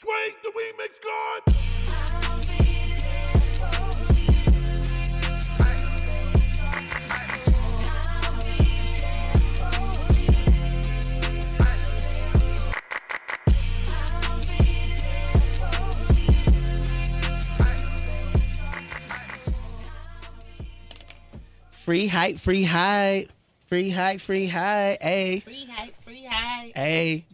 Swing the remix god. Free hype, free hype, free hype, free hype. Hey, Free hype, free hype. hey,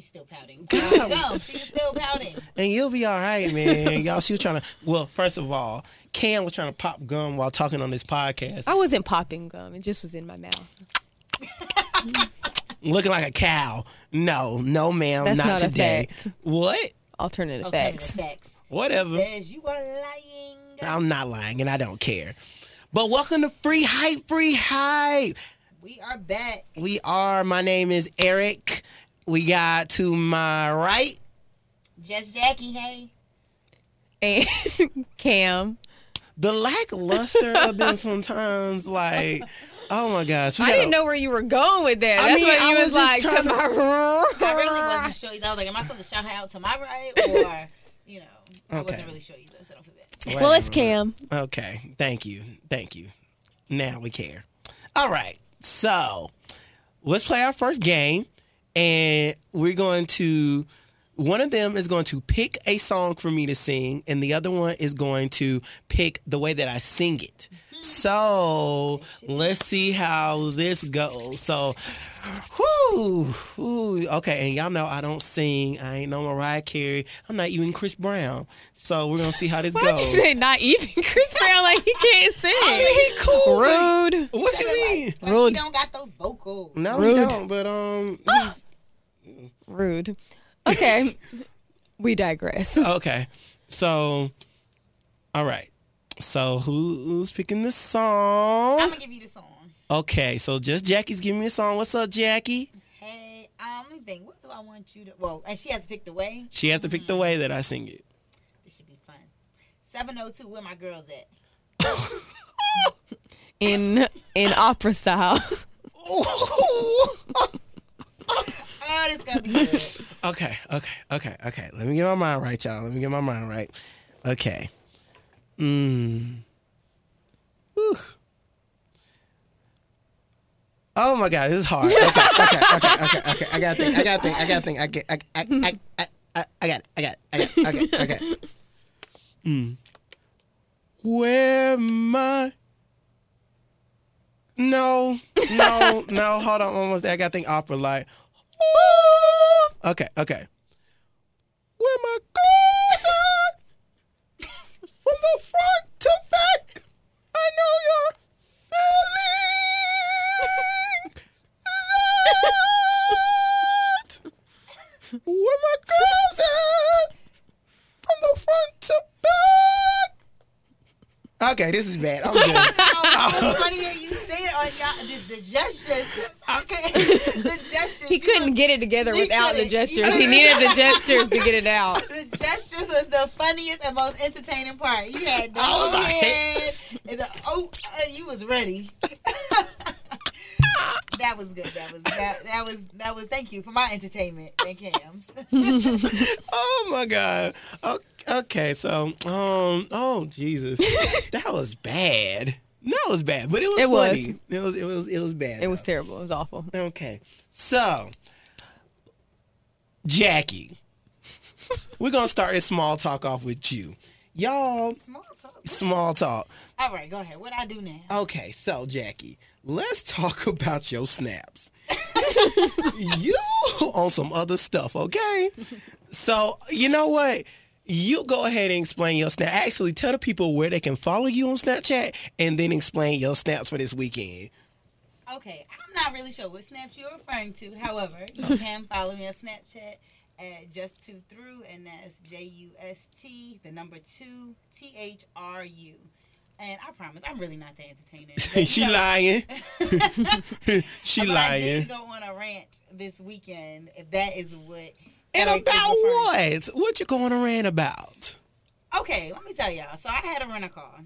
She's still pouting. Go, go. She's still pouting. and you'll be all right, man. Y'all, she was trying to. Well, first of all, Cam was trying to pop gum while talking on this podcast, I wasn't popping gum. It just was in my mouth. looking like a cow. No, no, ma'am, That's not, not a today. fact. What? Alternative Alternative facts. facts. Whatever. Says you are lying. I'm not lying, and I don't care. But welcome to Free Hype, Free Hype. We are back. We are. My name is Eric. We got to my right. Just Jackie, hey. And Cam. The lackluster of them sometimes, like, oh my gosh. we I didn't know where you were going with that. I That's mean, what I you was was, like. to to- my- I really wasn't sure either. I was like, am I supposed to shout out to my right? Or, you know, I Okay. wasn't really sure either, so don't feel bad. Well, it's Cam. Okay. Thank you. Thank you. Now we care. All right. So let's play our first game. And we're going to, one of them is going to pick a song for me to sing, and the other one is going to pick the way that I sing it. So let's see how this goes. So, whoo, whoo, okay. And y'all know I don't sing. I ain't no Mariah Carey. I'm not even Chris Brown. So we're gonna see how this Why'd you goes. say not even Chris Brown? Like he can't sing. I mean, he cool. but- Rude. What do you mean? Like, Rude. he don't got those vocals. No, Rude. he don't. But um, he's Rude. Okay. we digress. okay. So, all right. So who, who's picking the song? I'm gonna give you the song. Okay, so just Jackie's giving me a song. What's up, Jackie? Hey, um, let me think. What do I want you to? Well, and she has to pick the way. She has to pick the way that I sing it. This should be fun. Seven oh two. Where my girls at? In in opera style. Oh, this gonna be good. Okay, okay, okay, okay. Let me get my mind right, y'all. Let me get my mind right. Okay. Mm. Oh my God, this is hard. Okay, okay, okay, okay, okay. I gotta think. I gotta think. I gotta think. I get. I. I. I. I, I, I got it. I got it. I got it. Okay. Okay. Mm. Where my no, no, no. Hold on, almost there. I gotta think opera like. Okay, okay. Where my girls? From the front to back, I know you're feeling that. Where my girls at? From the front to back. Okay, this is bad. I'm good. Oh, it's oh. funny that you say it oh, on y'all. The, the gestures. Okay. the gestures. He couldn't was- get it together without the gestures. He He needed the gestures to get it out. The gestures was the funniest and most entertaining part. You had the I was whole like- head and the oh, you was ready. That was good. That was that, that was that was. Thank you for my entertainment and Cam's. Oh my god. O- Okay, so um, oh Jesus, that was bad. That was bad, but it was It was. It was it was it was bad. It was terrible. It was awful. okay. So, Jackie, we're gonna start this small talk off with you, y'all. Small talk. Small talk. All right, go ahead. What I do now? Okay, so Jackie, let's talk about your snaps. you on some other stuff, okay? So you know what? You go ahead and explain your snap. Actually, tell the people where they can follow you on Snapchat, and then explain your snaps for this weekend. Okay, I'm not really sure what snaps you're referring to. However, you can follow me on Snapchat at just two through, and that's J U S T, the number two, T H R U. And I promise, I'm really not that entertaining. She know, lying. she but I lying. did go on a rant this weekend. If that is what. And about what? What you going to rant about? Okay, let me tell y'all. So I had a rental car.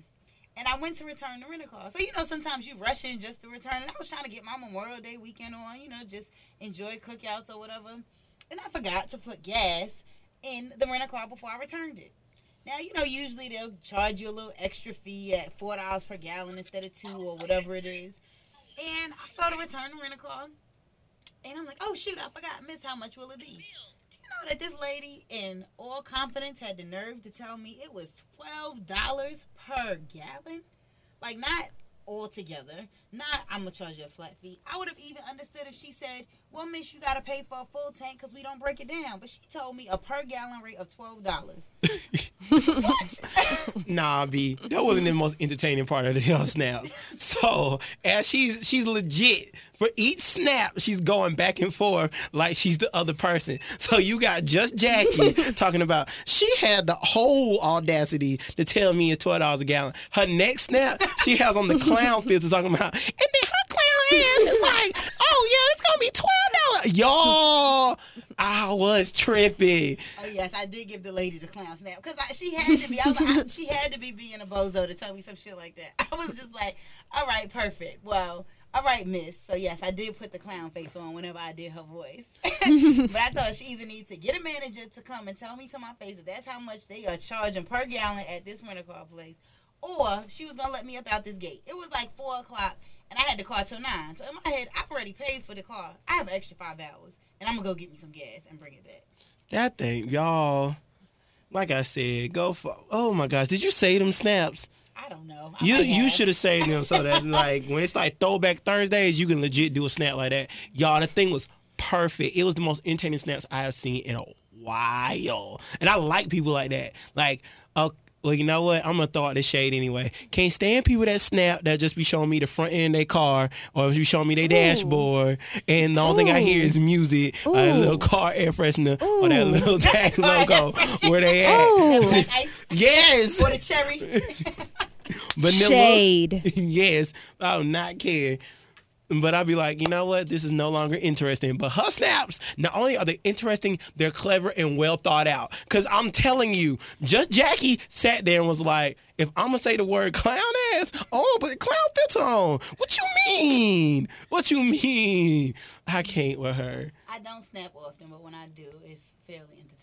And I went to return the rental car. So, you know, sometimes you rush in just to return. And I was trying to get my Memorial Day weekend on, you know, just enjoy cookouts or whatever. And I forgot to put gas in the rental car before I returned it. Now, you know, usually they'll charge you a little extra fee at four dollars per gallon instead of two or whatever it is. And I go to return the rental car, and I'm like, oh shoot, I forgot, Miss, how much will it be? Do you know that this lady, in all confidence, had the nerve to tell me it was twelve dollars per gallon? Like not altogether. Not I'm gonna charge you a flat fee. I would have even understood if she said, "Well, Miss, you gotta pay for a full tank because we don't break it down." But she told me a per gallon rate of twelve dollars. what? Nah, B, that wasn't the most entertaining part of the hell snaps. So as she's she's legit for each snap, she's going back and forth like she's the other person. So you got just Jackie talking about she had the whole audacity to tell me it's twelve dollars a gallon. Her next snap, she has on the clown filter talking about, and then her clown ass is like, oh yeah, it's gonna be twelve dollars. Y'all, I was tripping. Oh yes, I did give the lady the clown snap because she had to be. I was I- she had to be being a bozo to tell me some shit like that. I was just like, all right, perfect. Well, all right, miss. So yes, I did put the clown face on whenever I did her voice. but I told her she either needs to get a manager to come and tell me to my face that that's how much they are charging per gallon at this rental car place, or she was gonna let me up out this gate. It was like four o'clock. And I had the car till nine. So in my head, I've already paid for the car. I have an extra five hours. And I'm gonna go get me some gas and bring it back. That thing, y'all. Like I said, go for. Oh my gosh, did you say them snaps? I don't know. I You you should have saved them so that like when it's like throwback Thursdays, you can legit do a snap like that. Y'all, the thing was perfect. It was the most entertaining snaps I have seen in a while, and I like people like that. Like, oh. Well, you know what? I'm gonna throw out this shade anyway. Can't stand people that snap that just be showing me the front end of their car or if you showing me their dashboard, and the only thing I hear is music, a Ooh. little car air freshener, or that little tag logo where they at. Ooh. Ice Yes, or the cherry. vanilla. Shade. yes, I would not care. But I'd be like, you know what? This is no longer interesting. But her snaps, not only are they interesting, they're clever and well thought out. Because I'm telling you, just Jackie sat there and was like, if I'm to say the word clown ass, oh, but clown fits on. What you mean? What you mean? I can't with her. I don't snap often, but when I do, it's fairly entertaining.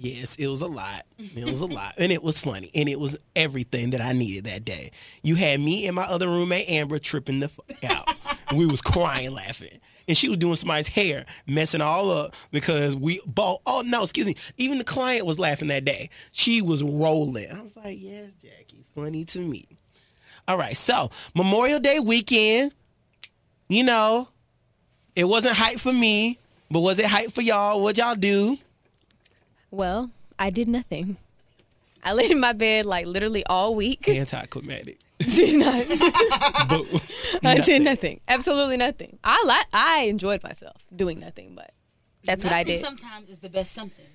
Yes, it was a lot. It was a lot. And it was funny. And it was everything that I needed that day. You had me and my other roommate Amber tripping the fuck out. we was crying laughing. And she was doing somebody's hair, messing all up because we both oh no, excuse me. Even the client was laughing that day. She was rolling. I was like, Yes, Jackie, funny to me. All right, so Memorial Day weekend, you know, it wasn't hype for me, but was it hype for y'all? What y'all do? Well, I did nothing. I laid in my bed like literally all week. Anticlimactic. did not. but I did nothing. Absolutely nothing. I li- I enjoyed myself doing nothing, but that's what I did. Sometimes is the best something.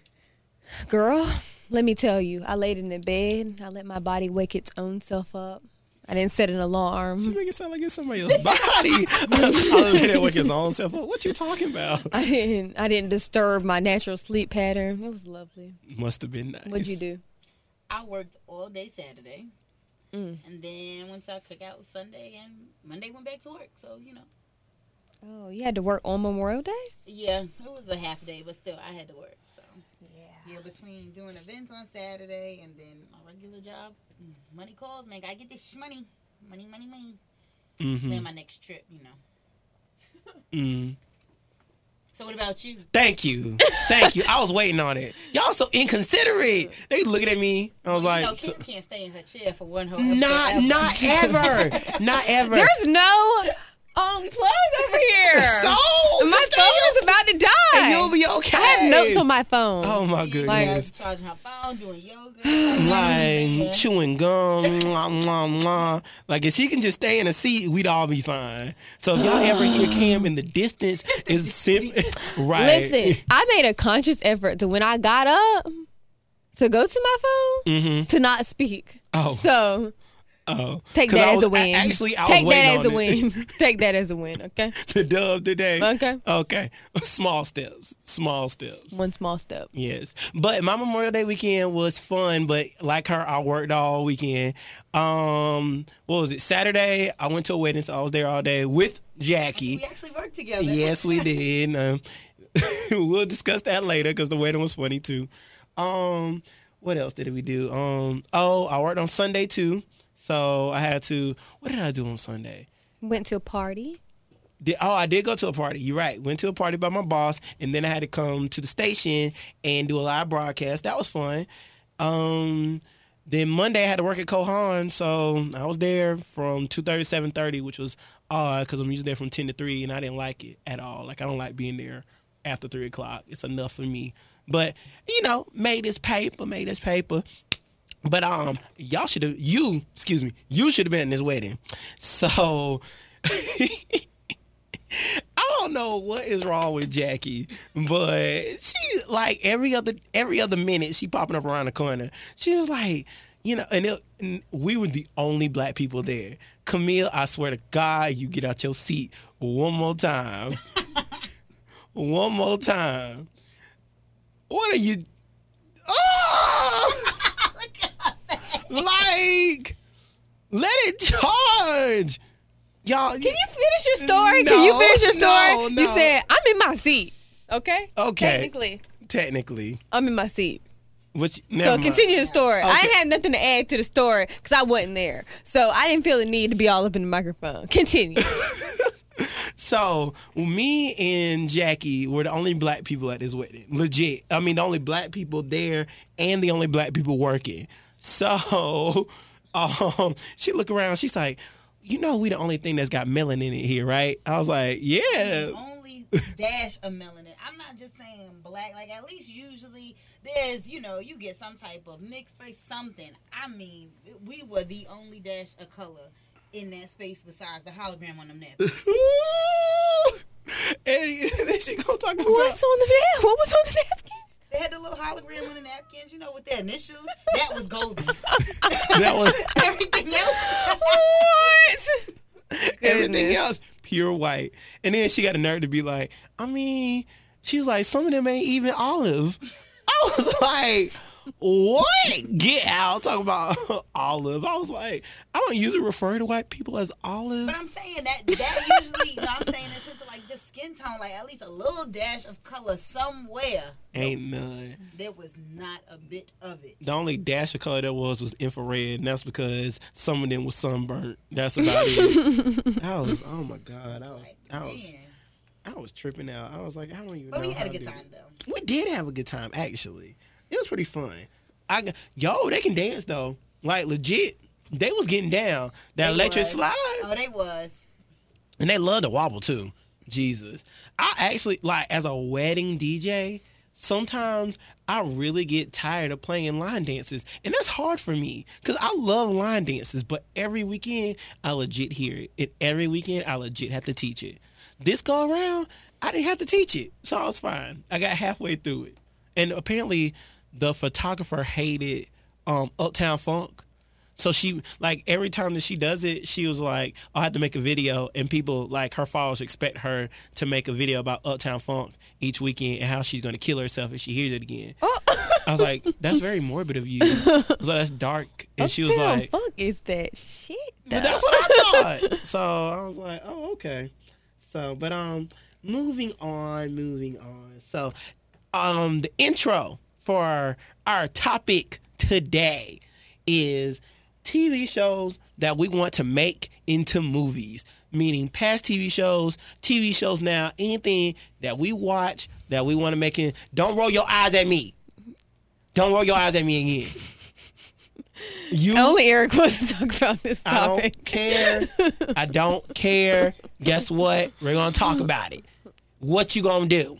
Girl, let me tell you, I laid in the bed. I let my body wake its own self up. I didn't set an You alarm. make it sound like it's somebody else's body. I let that wake his own self up. What you talking about? I didn't. I didn't disturb my natural sleep pattern. It was lovely. Must have been nice. What'd you do? I worked all day Saturday, Mm. and then went to our cookout Sunday, and Monday went back to work. So you know, Oh, you had to work on Memorial Day. yeah, it was a half day, but still, I had to work. So yeah, between doing events on Saturday and then my regular job, money calls, man. Gotta get this money, money, money, money. Mm-hmm. Plan my next trip, you know. Mm. So what about you? Thank you. Thank you. I was waiting on it. Y'all so inconsiderate. They looking at me. I was you like, know, so- can't stay in her chair for one whole. not, ever. not ever. not ever. There's no um plug over here. so, my just stay phone is about to die. and you'll be okay. I have notes on my phone. Oh my goodness. Like, goodness. charging her phone, doing yoga. like chewing gum, mwah, mwah, mwah. Like if she can just stay in a seat, we'd all be fine. So if y'all ever hear Cam in the distance, is sim- right. Listen, I made a conscious effort to when I got up to go to my phone Mm-hmm. to not speak. Oh, So oh. take 'Cause that I as a win. I- Actually, I take was that waiting as a it. win. take that as a win. Okay, the dub today. Okay. Okay. Small steps. Small steps. one small step. Yes. But my Memorial Day weekend was fun, but like her, I worked all weekend. Um, what was it? Saturday, I went to a wedding, so I was there all day with Jackie. We actually worked together. Yes, we did. Um, we'll discuss that later because the wedding was funny too. Um, what else did we do? Um, oh, I worked on Sunday too, so I had to. What did I do on Sunday? Went to a party. Did, oh, I did go to a party. You're right. Went to a party by my boss, and then I had to come to the station and do a live broadcast. That was fun. Um, then Monday I had to work at Kohan, so I was there from two thirty seven thirty, which was odd because I'm usually there from ten to three, and I didn't like it at all. Like I don't like being there after three o'clock. It's enough for me. But you know, made this paper, made this paper. But um, y'all should have you, excuse me, you should have been in this wedding. So I don't know what is wrong with Jackie, but she like every other every other minute she popping up around the corner. She was like, you know, and, it, and we were the only black people there. Camille, I swear to God, you get out your seat one more time. one more time. What are you? Oh! like, let it charge. Y'all, Can you finish your story? Can you finish your story? no, You said I'm in my seat. Okay. Okay. Technically, technically, I'm in my seat. which So continue the story. I Okay. ain't had nothing to add to the story because I wasn't there, so I didn't feel the need to be all up in the microphone. Continue. So me and Jackie were the only black people at this wedding. Legit. I mean, the only black people there and the only black people working. So um, she look around. She's like, "You know, we the only thing that's got melanin in it here, right?" I was like, "Yeah." The only dash of melanin. I'm not just saying black. Like at least usually there's, you know, you get some type of mixed race something. I mean, we were the only dash of color in that space besides the hologram on them napkins. and then she gonna talk about What's on the nap? What was on the napkins? They had the little hologram on the napkins, you know, with their initials. That was golden. that was Everything else. What? everything else pure white. And then she got a nerve to be like, I mean, she was like, some of them ain't even olive. I was like, what? Get out. Talk about olive. I was like, I don't usually refer to white people as olive. But I'm saying that that usually, you know, I'm saying in sense of like just skin tone, like at least a little dash of color somewhere. Ain't none. There was not a bit of it. The only dash of color there was was infrared, and that's because some of them was sunburnt. That's about it. I was, oh my god, I was, Like, I was, man. I was tripping out. I was like, I don't even. But know we had a good time though. We did have a good time, actually. It was pretty fun. I yo, they can dance though, like legit. They was getting down that They electric was. slide, Oh, they was. and they love to wobble too. Jesus, I actually like as a wedding DJ. Sometimes I really get tired of playing line dances, and that's hard for me because I love line dances. But every weekend, I legit hear it, and every weekend, I legit have to teach it. This go around, I didn't have to teach it, so I was fine. I got halfway through it, and apparently, the photographer hated um, Uptown Funk. So she like every time that she does it, she was like, "I have to make a video," and people like her followers expect her to make a video about Uptown Funk each weekend and how she's going to kill herself if she hears it again. I was like, "That's very morbid of you." I was like, "That's dark," and she was like, Uptown "Fuck is that shit?" but that's what I thought. so I was like, oh, okay. So, but um, moving on, moving on. So, um, the intro for our topic today is TV shows that we want to make into movies. Meaning past TV shows, TV shows now, anything that we watch that we want to make in. Don't roll your eyes at me. Don't roll your eyes at me again. You Only oh, Eric wants to talk about this topic. I don't care. I don't care. Guess what? We're gonna talk about it. What you gonna do?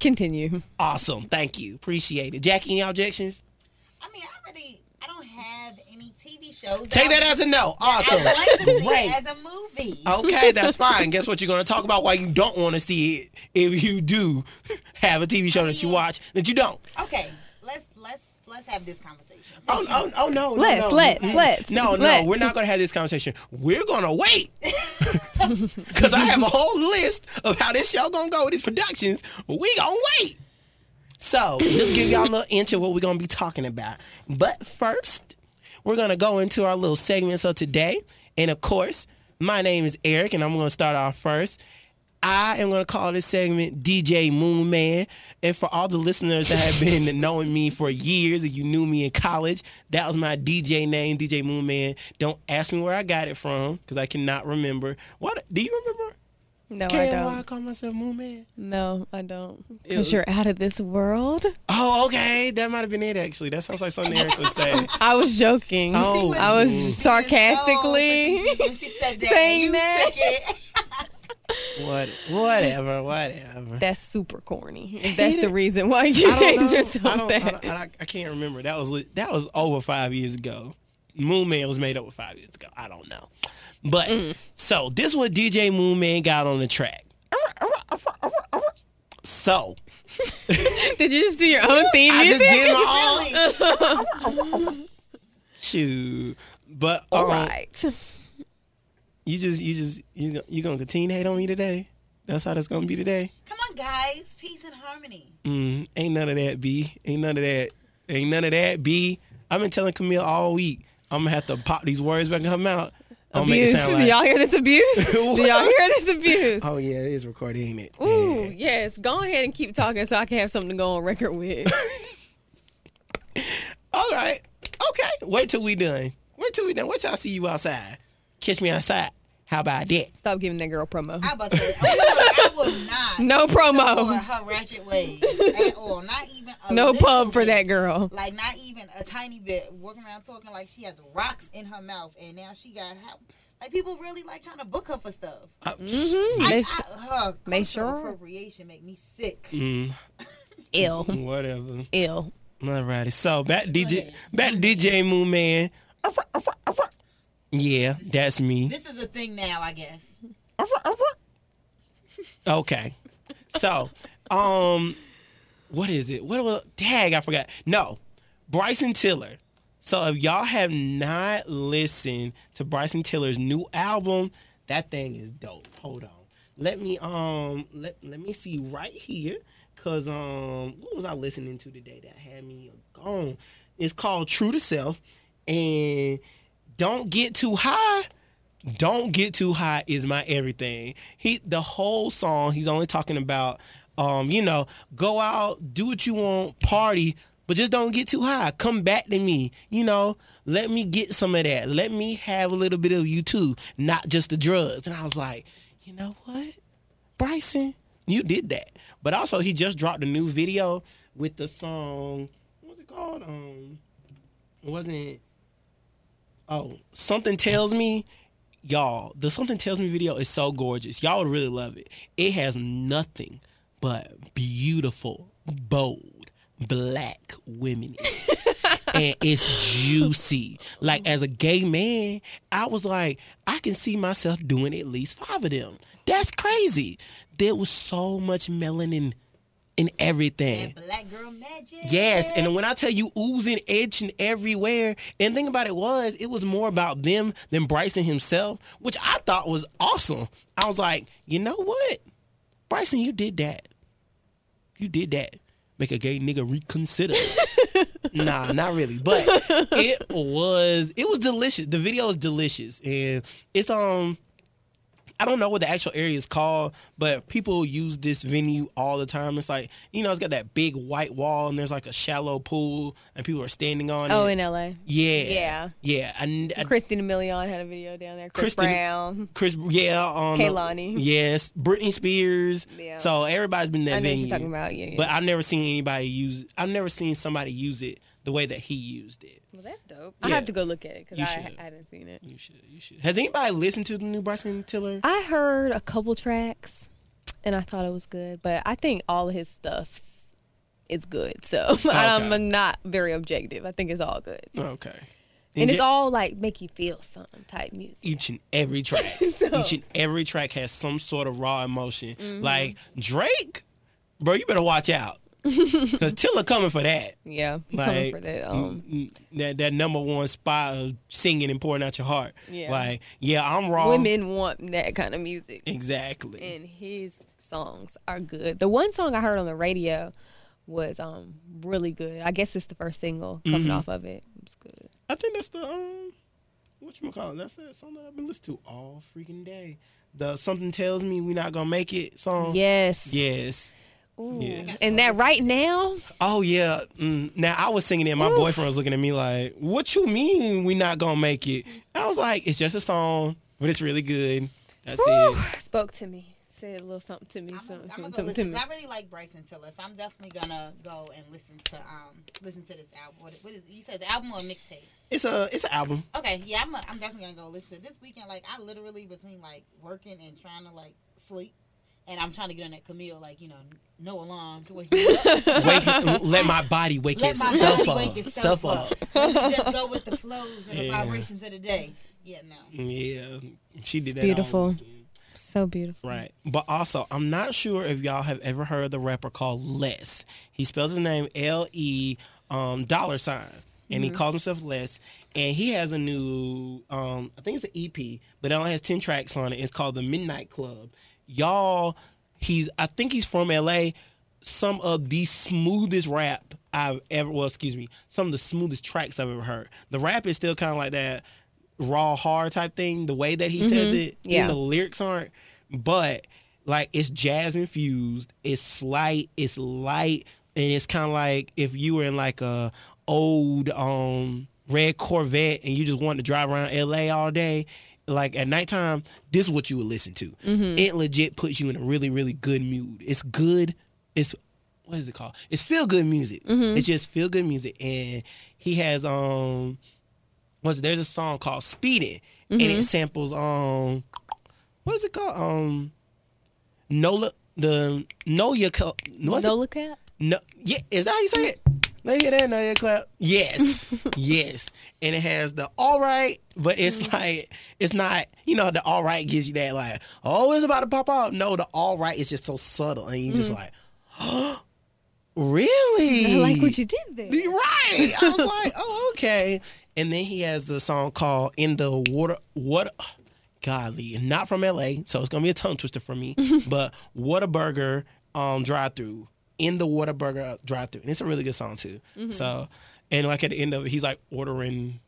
Continue. Awesome. Thank you. Appreciate it. Jackie, any objections? I mean, I already, I don't have any TV shows. Take that I- as a no. I Awesome. would like to see Great. it as a movie. Okay, that's fine. Guess what? You're gonna talk about why you don't want to see it if you do have a TV show that you watch that you don't. Okay, let's let's let's have this conversation. Oh, oh, oh no, no, Let's, no. let's, let's. No, no, let's. we're not going to have this conversation. We're going to wait. Because I have a whole list of how this show going to go with these productions. We going to wait. So, just give y'all a little inch of what we're going to be talking about. But first, we're going to go into our little segments of today. And of course, my name is Eric, and I'm going to start off first. I am going to call this segment DJ Moon Man. And for all the listeners that have been knowing me for years and you knew me in college, that was my DJ name, DJ Moon Man. Don't ask me where I got it from because I cannot remember. What do you remember? No, I Can why I don't. call myself Moon Man? No, I don't. Ew. Because you're out of this world. Oh, okay. That might have been it actually. That sounds like something Eric would say. I was joking. Oh. I was sarcastically. Oh, when she said that, saying you that. What whatever, whatever. That's super corny. If that's the reason why you I named yourself I, don't, I, that. don't- I, I can't remember. That was that was over five years ago. Moon Man was made up with five years ago. I don't know. But Mm. so this what DJ Moon Man got on the track. So Did you just do your own theme I just music? did my own shoot. But All um, right. You just you just you gonna, you gonna continue to hate on me today. That's how that's gonna be today. Come on, guys. Peace and harmony. Mm, ain't none of that, B. Ain't none of that. Ain't none of that, B. I've been telling Camille all week. I'm gonna have to pop these words back in her mouth. I'm gonna make it Abuse. sound Do y'all hear this abuse? Do y'all hear this abuse? oh yeah, it is recorded, ain't it? Ooh, Yeah. yes. Go ahead and keep talking so I can have something to go on record with. All right. Okay. Wait till we done. Wait till we done. Wait till I see you outside. Catch me outside. How about that? Stop giving that girl promo. I about to say, I will not No promo. her ratchet ways at all. Not even a No little pub for bit. that girl. Like not even a tiny bit. Walking around talking like she has rocks in her mouth, and now she got how, like people really like trying to book her for stuff. Uh, Mm-hmm. I, They, I, s- her they sure- appropriation make me sick. mm, ill. whatever. Ill. Alrighty. So back DJ back DJ Moon Man. Yeah, that's me. This is a thing now, I guess. Okay. So, um, what is it? What was tag? I forgot. No, Bryson Tiller. So if y'all have not listened to Bryson Tiller's new album, that thing is dope. Hold on. Let me um let let me see right here. Cause um what was I listening to today that had me gone? It's called True to Self. And don't get too high don't get too high is my everything. He the whole song he's only talking about um, you know, go out, do what you want, party, but just don't get too high. Come back to me. You know, let me get some of that. Let me have a little bit of you too, not just the drugs. And I was like, you know what? Bryson, you did that. But also he just dropped a new video with the song what's it called? Um it wasn't Oh, something tells me, y'all, the something tells me video is so gorgeous. Y'all would really love it. It has nothing but beautiful, bold, black women. and it's juicy. Like as a gay man, I was like, I can see myself doing at least five of them. That's crazy. There was so much melanin in everything. That black girl magic. Yes, and when I tell you oozing, itching everywhere, and thing about it was, it was more about them than Bryson himself, which I thought was awesome. I was like, you know what, Bryson, you did that. You did that. Make a gay nigga reconsider. nah, not really, but it was it was delicious. The video is delicious, and it's um. I don't know what the actual area is called, but people use this venue all the time. It's like, you know, it's got that big white wall and there's like a shallow pool and people are standing on it. Oh, it. in LA. yeah. Yeah. Yeah. And Christina Milian had a video down there. Chris Kristen- Brown. Chris, yeah. Um, Kehlani. Yes. Britney Spears. Yeah. So everybody's been in that I venue. you're talking about. Yeah, yeah. But I've never seen anybody use, I've never seen somebody use it the way that he used it. Well, that's dope. I have to go look at it because I. I hadn't seen it. You should, you should. Has anybody listened to the new Bryson Tiller? I heard a couple tracks and I thought it was good, but I think all of his stuff is good. So Okay. I'm not very objective. I think it's all good. Okay. And it's Ja- all like make you feel something type music. each and every track. Each and every track has some sort of raw emotion. Mm-hmm. Like Drake, bro, you better watch out. Cause Tilla coming for that. Yeah, he coming Like for that. Um, that that number one spot of singing and pouring out your heart. Yeah. Like, yeah, I'm wrong. women want that kind of music, Exactly. and his songs are good. The one song I heard on the radio was um really good. I guess it's the first single coming Mm-hmm. off of it. It was good. I think that's the um what you call? That's that song that I've been listening to all freaking day. the something tells me we're not gonna make it song. Yes. Yes. Ooh. Yes. And that right now, Oh yeah. Mm. Now I was singing it. My Oof. boyfriend was looking at me like, "What you mean we not gonna make it?" I was like, "It's just a song, but it's really good." That's whew, it. spoke to me. Said a little something to me. I'm something, gonna go something to listen. me. 'cause I really like Bryson Tiller, so I'm definitely gonna go and listen to um listen to this album. What, what is you said the album or mixtape? It's a it's an album. Okay, yeah, I'm, a, I'm definitely gonna go listen to it this weekend. Like I literally between like working and trying to like sleep, and I'm trying to get on that Camille like you know no alarm to wake me up. Wake, let my body wake Let my itself body up. wake itself up. up. Let me just go with the flows and the vibrations of the day. Yeah, no. Yeah, she did that. beautiful. weekend. So beautiful. Right. But also, I'm not sure if y'all have ever heard the rapper called Les. He spells his name L E um, dollar sign, and he calls himself Les. And he has a new, um, I think it's an EP, but it only has 10 tracks on it. It's called The Midnight Club. Y'all, he's, I think he's from LA. Some of the smoothest rap I've ever, well, excuse me, some of the smoothest tracks I've ever heard. The rap is still kind of like that raw, hard type thing, the way that he says it. Yeah. the lyrics aren't, but like it's jazz infused. It's slight. It's light, and it's kind of like if you were in like a old um red Corvette and you just wanted to drive around LA all day. Like at nighttime, this is what you would listen to. It legit puts you in a really, really good mood. It's good. It's what is it called? It's feel good music. It's just feel good music, and he has um was there's a song called Speeding and it samples um what is it called? Um Nola the Nola Cl- what's it? No. No yeah, is that how you say it? Let me hear that Noya clap. Yes. yes. And it has the all right, but it's like it's not, you know, the all right gives you that like, oh, it's about to pop out. No, the all right is just so subtle and you just like, oh, really? I like what you did there. Right. I was like, oh, okay. And then he has the song called In the Water What Godly. Not from LA, so it's gonna be a tongue twister for me. but Whataburger um drive through. In the Whataburger drive through. And it's a really good song too. Mm-hmm. So and like at the end of it, he's like ordering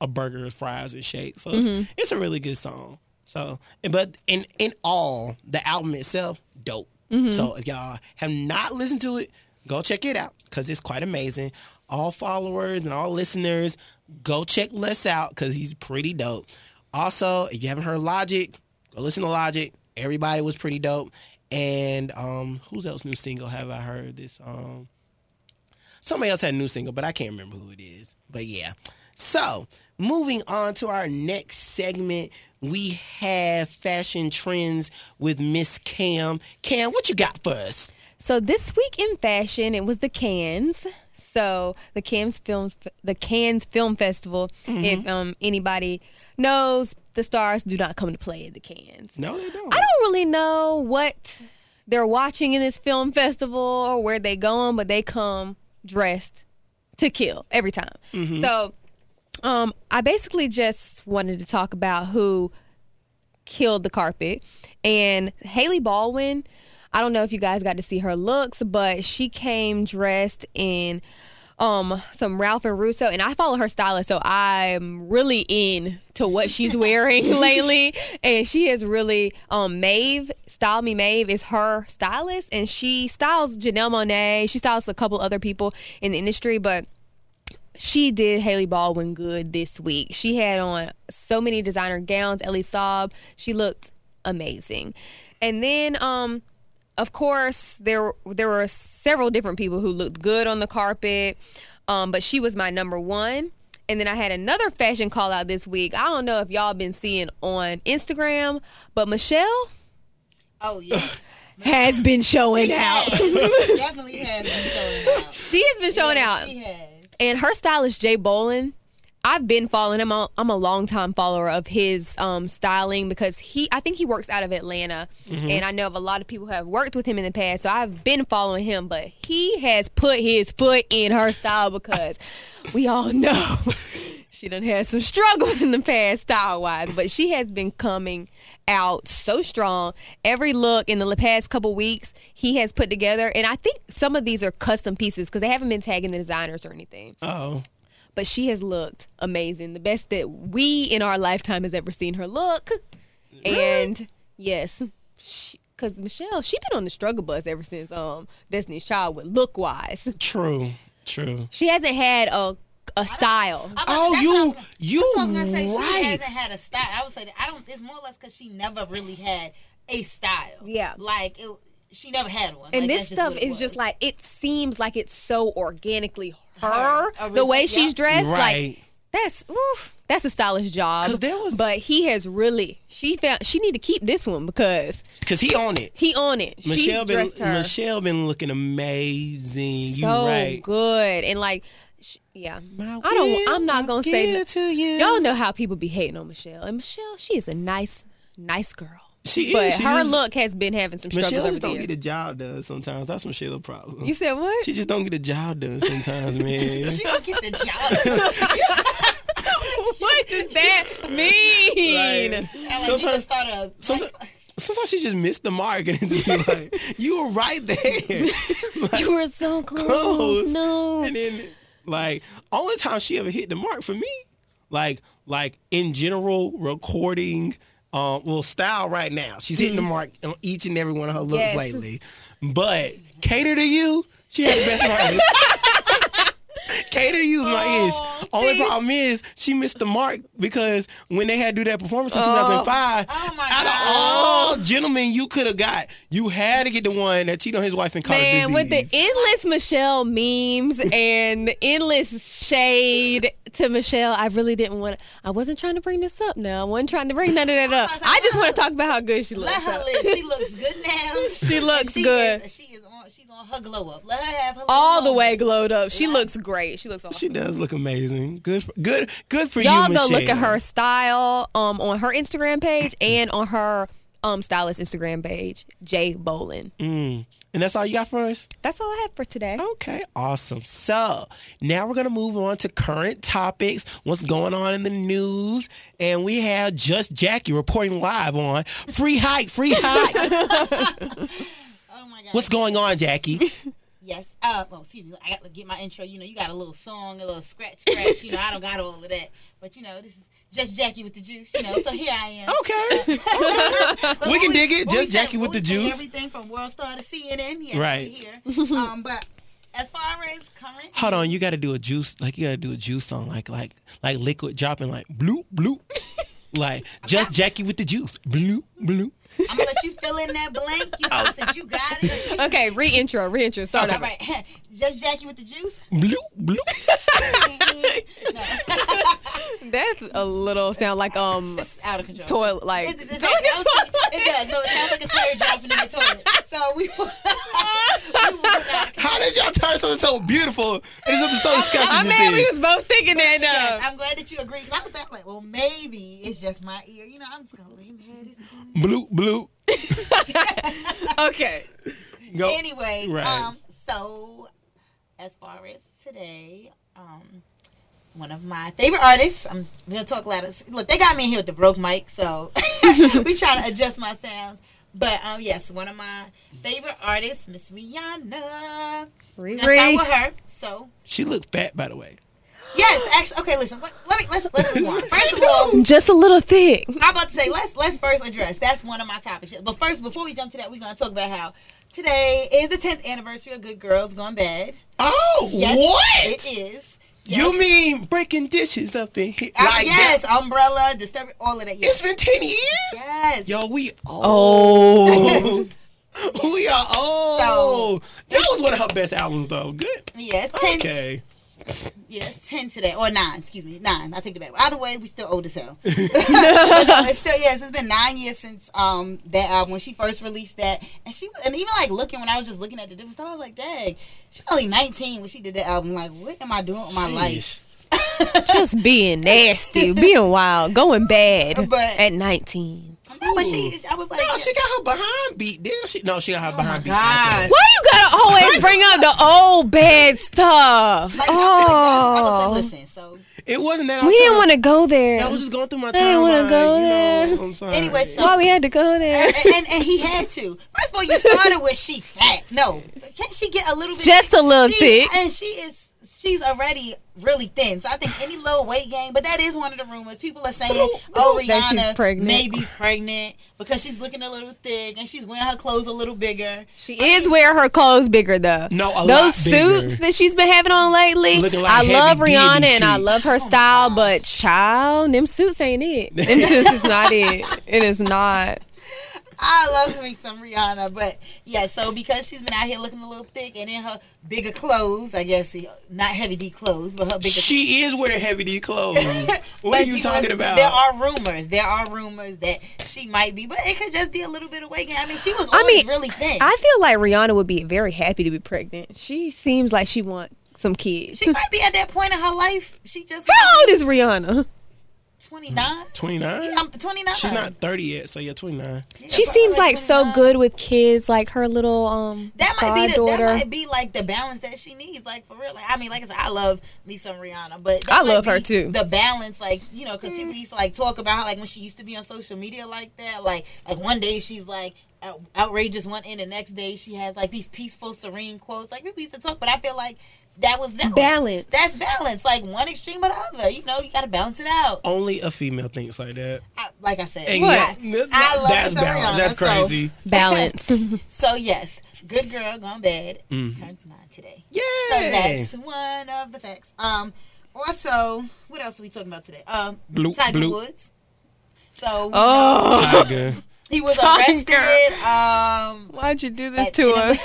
a burger, fries, and shake. So it's, mm-hmm. it's a really good song. So, but in in all, the album itself, dope. Mm-hmm. So if y'all have not listened to it, go check it out because it's quite amazing. All followers and all listeners, go check Les out because he's pretty dope. Also, if you haven't heard Logic, go listen to Logic. Everybody was pretty dope. And um, whose else new single have I heard? This um, somebody else had a new single, but I can't remember who it is. But yeah. So moving on to our next segment, we have fashion trends with Miss Cam. Cam, what you got for us? So this week in fashion, it was the Cannes. So the Cannes Films, the Cannes Film Festival. If um, anybody knows, the stars do not come to play at the Cannes. No, they don't. I don't really know what they're watching in this film festival or where they going, but they come dressed to kill every time. So, um, I basically just wanted to talk about who killed the carpet and Hailey Baldwin. I don't know if you guys got to see her looks, but she came dressed in um some Ralph and Russo and I follow her stylist so I'm really in to what she's wearing lately and she is really um Maeve Style Me Maeve is her stylist and she styles Janelle Monáe she styles a couple other people in the industry but she did Hailey Baldwin good this week. She had on so many designer gowns. Elie Saab, she looked amazing. And then, um, of course, there there were several different people who looked good on the carpet, um, but she was my number one. And then I had another fashion call out this week. I don't know if y'all been seeing on Instagram, but Michelle Oh yes. has been showing out. Definitely has been showing out. she has been showing Yeah, out. She has. And her stylist Jay Bolin, I've been following him. I'm a- I'm a long time follower of his um, styling because he, I think he works out of Atlanta, and I know of a lot of people who have worked with him in the past. So I've been following him, but he has put his foot in her style because we all know she done had some struggles in the past style wise, but she has been coming out so strong. Every look in the past couple weeks he has put together, and I think some of these are custom pieces because they haven't been tagging the designers or anything Oh, but she has looked amazing. The best that we in our lifetime has ever seen her look. Really? And Yes. Because Michelle, she been on the struggle bus ever since um Destiny's Child with look wise. True. True. She hasn't had a a style. I'm- Oh, you- what I was- you I was gonna say. right. She hasn't had a style. I would say that I don't. It's more or less because she never really had a style. Yeah. like it. She never had one. And Like, this stuff is it is just like it seems like it's so organically her. Her. The way she's yep. dressed, Right. like that's oof, that's a stylish job. 'Cause there was- but he has really she found she need to keep this one because Cause he on it. he on it. Michelle She's been dressed her Michelle been looking amazing. you so right. good and like sh- yeah. My I don't. will I'm not gonna say give that. to you. Y'all know how people be hating on Michelle, and Michelle, she is a nice, nice girl. She but is. She her just- look has been having some struggles Michelle just the don't years. get the job done sometimes. That's Michelle's problem. You said what? she just don't get the job done sometimes, man. she don't get the job. what does that mean? Like, Sound like you sometimes, just started. sometimes, sometimes she just missed the mark and it's just be like, you were right there. Like, you were so close. close. No. And then, like, only time she ever hit the mark for me, like, like in general recording, um, well, style right now, she's hitting the mark on each and every one of her looks Yes. lately. But cater to you, she has the best artist. Cater used you is my oh, ish. Only see? problem is she missed the mark because when they had to do that performance in 2005, Oh, my out of all gentlemen you could have got, you had to get the one that cheated on his wife and caught a Man, disease. with the endless Michelle memes and the endless shade to Michelle, I really didn't want. to I wasn't trying to bring this up. Now I wasn't trying to bring none of that up. I just want to talk about how good she looks. Let her live. She looks good now. She looks she good. Is, she is on. She's on her glow up. Let her have her. All the way moment. glowed up. She looks great. She looks awesome. She does look amazing. Good, for, good, good for Y'all Y'all go Michelle. look at her style um on her Instagram page and on her um stylist Instagram page, Jay Bolin. Mm. And that's all you got for us? That's all I have for today. Okay, awesome. So now we're gonna move on to current topics. What's going on in the news? And we have just Jackie reporting live on Free Hype, Free Hype. Oh my god. What's going on, Jackie? Yes. Uh, oh, excuse me. I got to get my intro. You know, you got a little song, a little scratch, scratch. you know, I don't got all of that. But you know, this is just Jackie with the juice. You know, so here I am. Okay. We can dig it. Just we Jackie with the juice. Everything from World Star to CNN. Yes, Right. Here. um, but as far as current, Hold on, you got to do a juice like you got to do a juice song like like like liquid dropping like bloop bloop. Like just Jackie with the juice. Blue, blue. I'm gonna let you fill in that blank. You know, since you got it. Okay, re-intro, re-intro. Start All over. right. Just Jackie with the juice. Blue, blue. no, That's a little sound like um it's out of control. toilet like It, it, it, I was thinking- it does. No, it sounds like a tear dropping in the toilet. So we. we How did y'all turn something so beautiful into something so disgusting? I'm just mad we was both thinking that Yes. I'm glad that you agreed. I was thinking, like, well, maybe it's just my ear. You know, I'm just gonna let him have this. Bloop bloop. Okay. Go. Anyway, Right. um, so as far as today, um, one of my favorite artists. I'm gonna talk louder. Look, they got me in here with the broke mic, so we trying to adjust my sounds. But um, yes, one of my favorite artists, Miss Rihanna. We're gonna start with her. So She looked fat, by the way. yes, actually, okay. Listen, let, let me let's let's rewind. First of all, Just a little thick. I'm about to say let's let's first address that's one of my topics. But first, before we jump to that, we're gonna talk about how today is the 10th anniversary of Good Girls Gone Bad. Oh, Yes, what? It is. You mean breaking dishes up in here? Uh, like yes, that? umbrella, disturb, all of that. Yes. It's been 10 years? yes. Yo, we Oh. we are old. that was one of her best albums, though. Good. Yes, ten. Okay. Yes, ten today or nine. Excuse me, nine. I take it back. Either way, we still old as hell. no, it's still yes. It's been nine years since um that album when she first released that, and she and even like looking when I was just looking at the different stuff, I was like, dang, she's only nineteen when she did that album. Like, what am I doing with my life? Just being nasty, being wild, going bad But- at 19. No, but she, I was like, No, she got her behind beat. Didn't she? No, she got her oh behind beat. gosh. after. Why you gotta always bring up the old bad stuff? like, I, was Oh, like, listen, so It wasn't that. I we didn't want to go there. I was just going through my timeline. didn't wanna go you know, there. I'm sorry. Anyway, so- Why we had to go there? and, and, and he had to. First of all, you started with she fat. No, can't she get a little bit? Just a little she, thick. And she is she's already really thin. So I think any little weight gain, but that is one of the rumors. People are saying, oh, that she's Rihanna pregnant. may be pregnant because she's looking a little thick and she's wearing her clothes a little bigger. She is wearing her clothes bigger though. No, a lot those bigger. suits that she's been having on lately. Like I love Rihanna these and I love her Oh style, gosh. but child, them suits ain't it. Them suits is not it. It is not. I love me some Rihanna, but yeah. So because she's been out here looking a little thick and in her bigger clothes, I guess not heavy D clothes, but her bigger. She is wearing heavy D clothes. what are you people- talking about? There are rumors. There are rumors that she might be, but it could just be a little bit of weight gain. I mean, she was I always mean, really thin. I feel like Rihanna would be very happy to be pregnant. She seems like she want some kids. she might be at that point in her life. She just How old is Rihanna? Twenty nine. 29? Yeah, I'm twenty nine. She's not 30 yet, so yeah, 29. She seems like so good with kids, like her little um That might be the, that might be like the balance that she needs, like for real. Like I mean, like I said, I love me some Rihanna, but I love her too. The balance, like you know, because people used to like talk about how like when she used to be on social media like that, like like one day she's like out, outrageous one, and the next day she has like these peaceful, serene quotes. Like we used to talk, but I feel like that was balance. Balance. That's balance. Like one extreme or the other. You know, you got to balance it out. Only a female thinks like that. I, like I said, And What? I, I love that's some balance. Rihanna, That's so- crazy. balance. So yes, good girl gone bad Mm. turns nine today. Yay! So that's one of the facts. Um, also, what else are we talking about today? Um, Bloop, Tiger bloop. Woods. So oh, Tiger. he was Tiger. arrested. Um, why'd you do this at- to us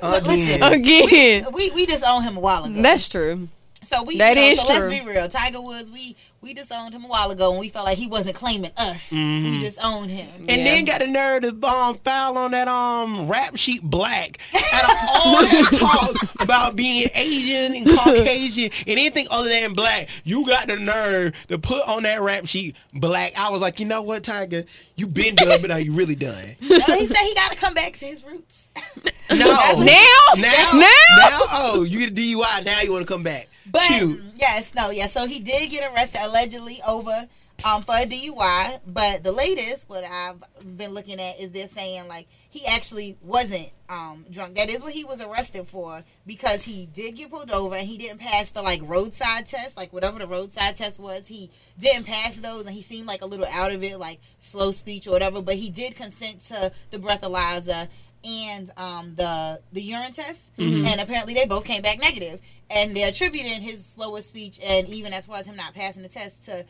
But listen, again? we we disowned him a while ago. That's true. So we that you know, is so let's be real. Tiger Woods, we we disowned him a while ago, and we felt like he wasn't claiming us. We disowned him. And Yeah. then got the nerve to bomb foul on that um rap sheet black. Out of all that talk about being Asian and Caucasian and anything other than black, you got the nerve to put on that rap sheet black. I was like, you know what, Tiger, you been done, but now you really done. No, he said he got to come back to his roots. No, Now, now, now, now, oh, you get a DUI. Now you want to come back? But Cute. yes, no, yeah. So he did get arrested allegedly over um for a DUI. But the latest, what I've been looking at, is they're saying like he actually wasn't um drunk. That is what he was arrested for because he did get pulled over and he didn't pass the like roadside test, like whatever the roadside test was. He didn't pass those and he seemed like a little out of it, like slow speech or whatever. But he did consent to the breathalyzer and um, the the urine test, and apparently they both came back negative. And they're attributing his slower speech and even as far as him not passing the test to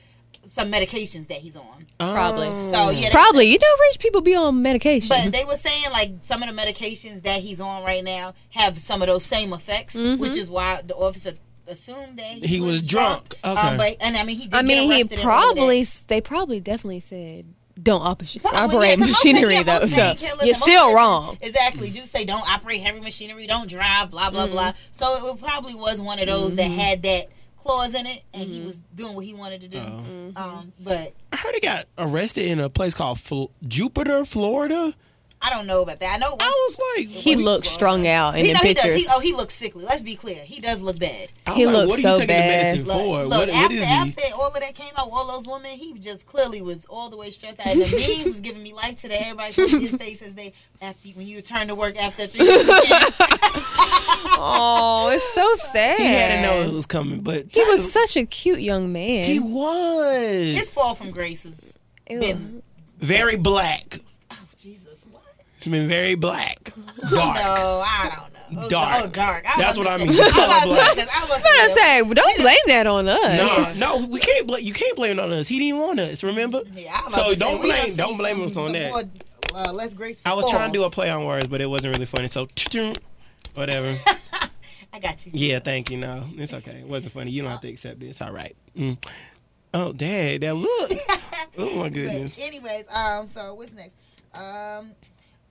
some medications that he's on. Probably. So yeah, they- Probably. You know, rich people be on medication. But they were saying like some of the medications that he's on right now have some of those same effects, which is why the officer assumed that he, He was drunk. Okay. Um, but and I mean he did I get mean, he arrested and all of that. probably. They probably definitely said don't operate, Probably, operate yeah, 'cause most machinery pain- yeah, though. So you're still medicine- wrong. Exactly. Do say don't operate heavy machinery, don't drive, blah blah Mm-hmm. blah. So it probably was one of those that had that clause in it, and he was doing what he wanted to do. Oh. Mm-hmm. Um, but I heard he got arrested in a place called Fl- Jupiter, Florida. I don't know about that. I know. I was like, He Well, looks strung out in he, the no, he does. pictures. He, oh, he looks sickly. Let's be clear. He does look bad. I was he like, looks what are so you taking bad. the medicine Look, for? look, what, what after, is he? after all of that came out, all those women, he just clearly was all the way stressed out. And the memes was giving me life today. Everybody posted his face as they after when you return to work after three oh, it's so sad. He had to know it was coming, but He was such a cute young man. he was His fall from grace has Ew. been very black. Jesus what? It's been very black, dark. No, I don't know. Oh, Dark. Oh, dark. I That's what to I say- mean. I was about to Color say, black. 'cause I was I'm gonna say, don't blame that on us. No, no, we can't. Bl- you can't blame it on us. He didn't want us. Remember? Yeah, I was so about don't we blame. Don't blame some- us on some that. more, uh, less graceful I was trying to do a play on words, but it wasn't really funny. So whatever. I got you. Yeah, thank you. No, it's okay. It wasn't funny. You don't have to accept it. It's all right. Mm. Oh, dad, that look. oh my But goodness. anyways, um, so what's next? Um,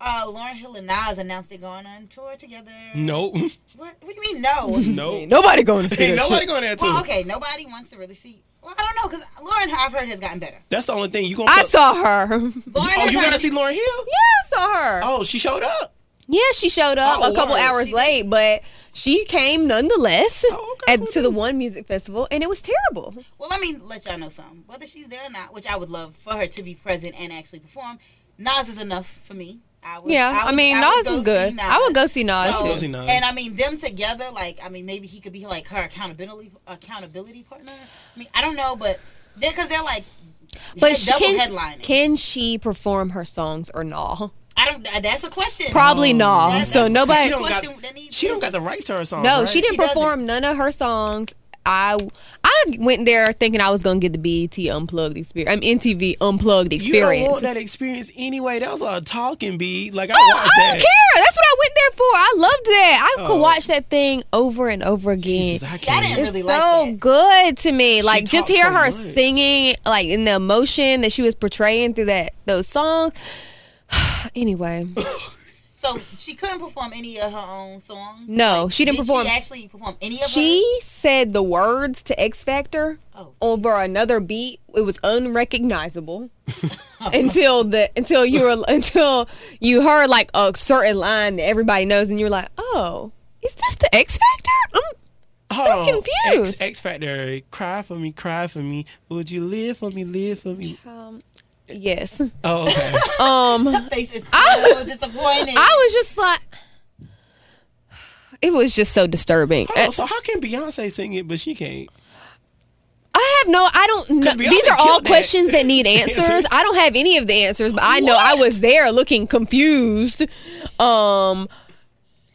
uh, Lauryn Hill and Nas announced they're going on tour together. Nope. What? What do you mean no? nope. Ain't nobody going to see Ain't nobody shit. going there too. well, okay, nobody wants to really see. Well, I don't know because Lauryn, I've heard, has gotten better. That's the only thing you gonna. I put- saw her. Lauryn Oh, you gotta see Lauryn Hill? Yeah, I saw her. Oh, she showed up. Yeah, she showed up Oh, a couple word. hours She late, but she came nonetheless Oh, okay, at, cool, to the one music festival, and it was terrible. Well, let me let y'all know something. Whether she's there or not, which I would love for her to be present and actually perform, Nas is enough for me. I would, Yeah, I would- mean, would Nas is good. see I would go see Nas, So- too. Go see Nas. And I mean, them together, like, I mean, maybe he could be like her accountability accountability partner. I mean, I don't know, but they're because they're like, But head- she- double can headlining. can she perform her songs or no? I don't. uh, That's a question. Probably no. That's- So nobody. She don't got, that needs she don't got the rights to her songs. No, right? she didn't She doesn't. perform none of her songs. I I went there thinking I was gonna get the BET unplugged experience. I'm MTV unplugged experience. You don't want that experience anyway. That was a talking beat. Like I Oh, watched I don't care. That's what I went there for. I loved that. I could Oh. watch that thing over and over again. Jesus, I I can't. didn't it's really so like that. good to me. She like just hear so her much. singing, like in the emotion that she was portraying through that those songs. anyway, So she couldn't perform any of her own songs. No, she didn't did perform- She actually perform any of she said the words to Ex-Factor Oh. over another beat. It was unrecognizable until the until you were until you heard like a certain line that everybody knows, and you're like, oh, is this the Ex-Factor? I'm Hold on. confused. X, Ex-Factor. Cry for me, cry for me. Would you live for me, live for me? um, yes. Oh, okay. Um, her face is so disappointed. I was just like, it was just so disturbing. Hold on, so how can Beyonce sing it, but she can't? I have no, I don't know. 'Cause Beyonce These are all that. questions that need answers. Answers. I don't have any of the answers, but I know I was there looking confused um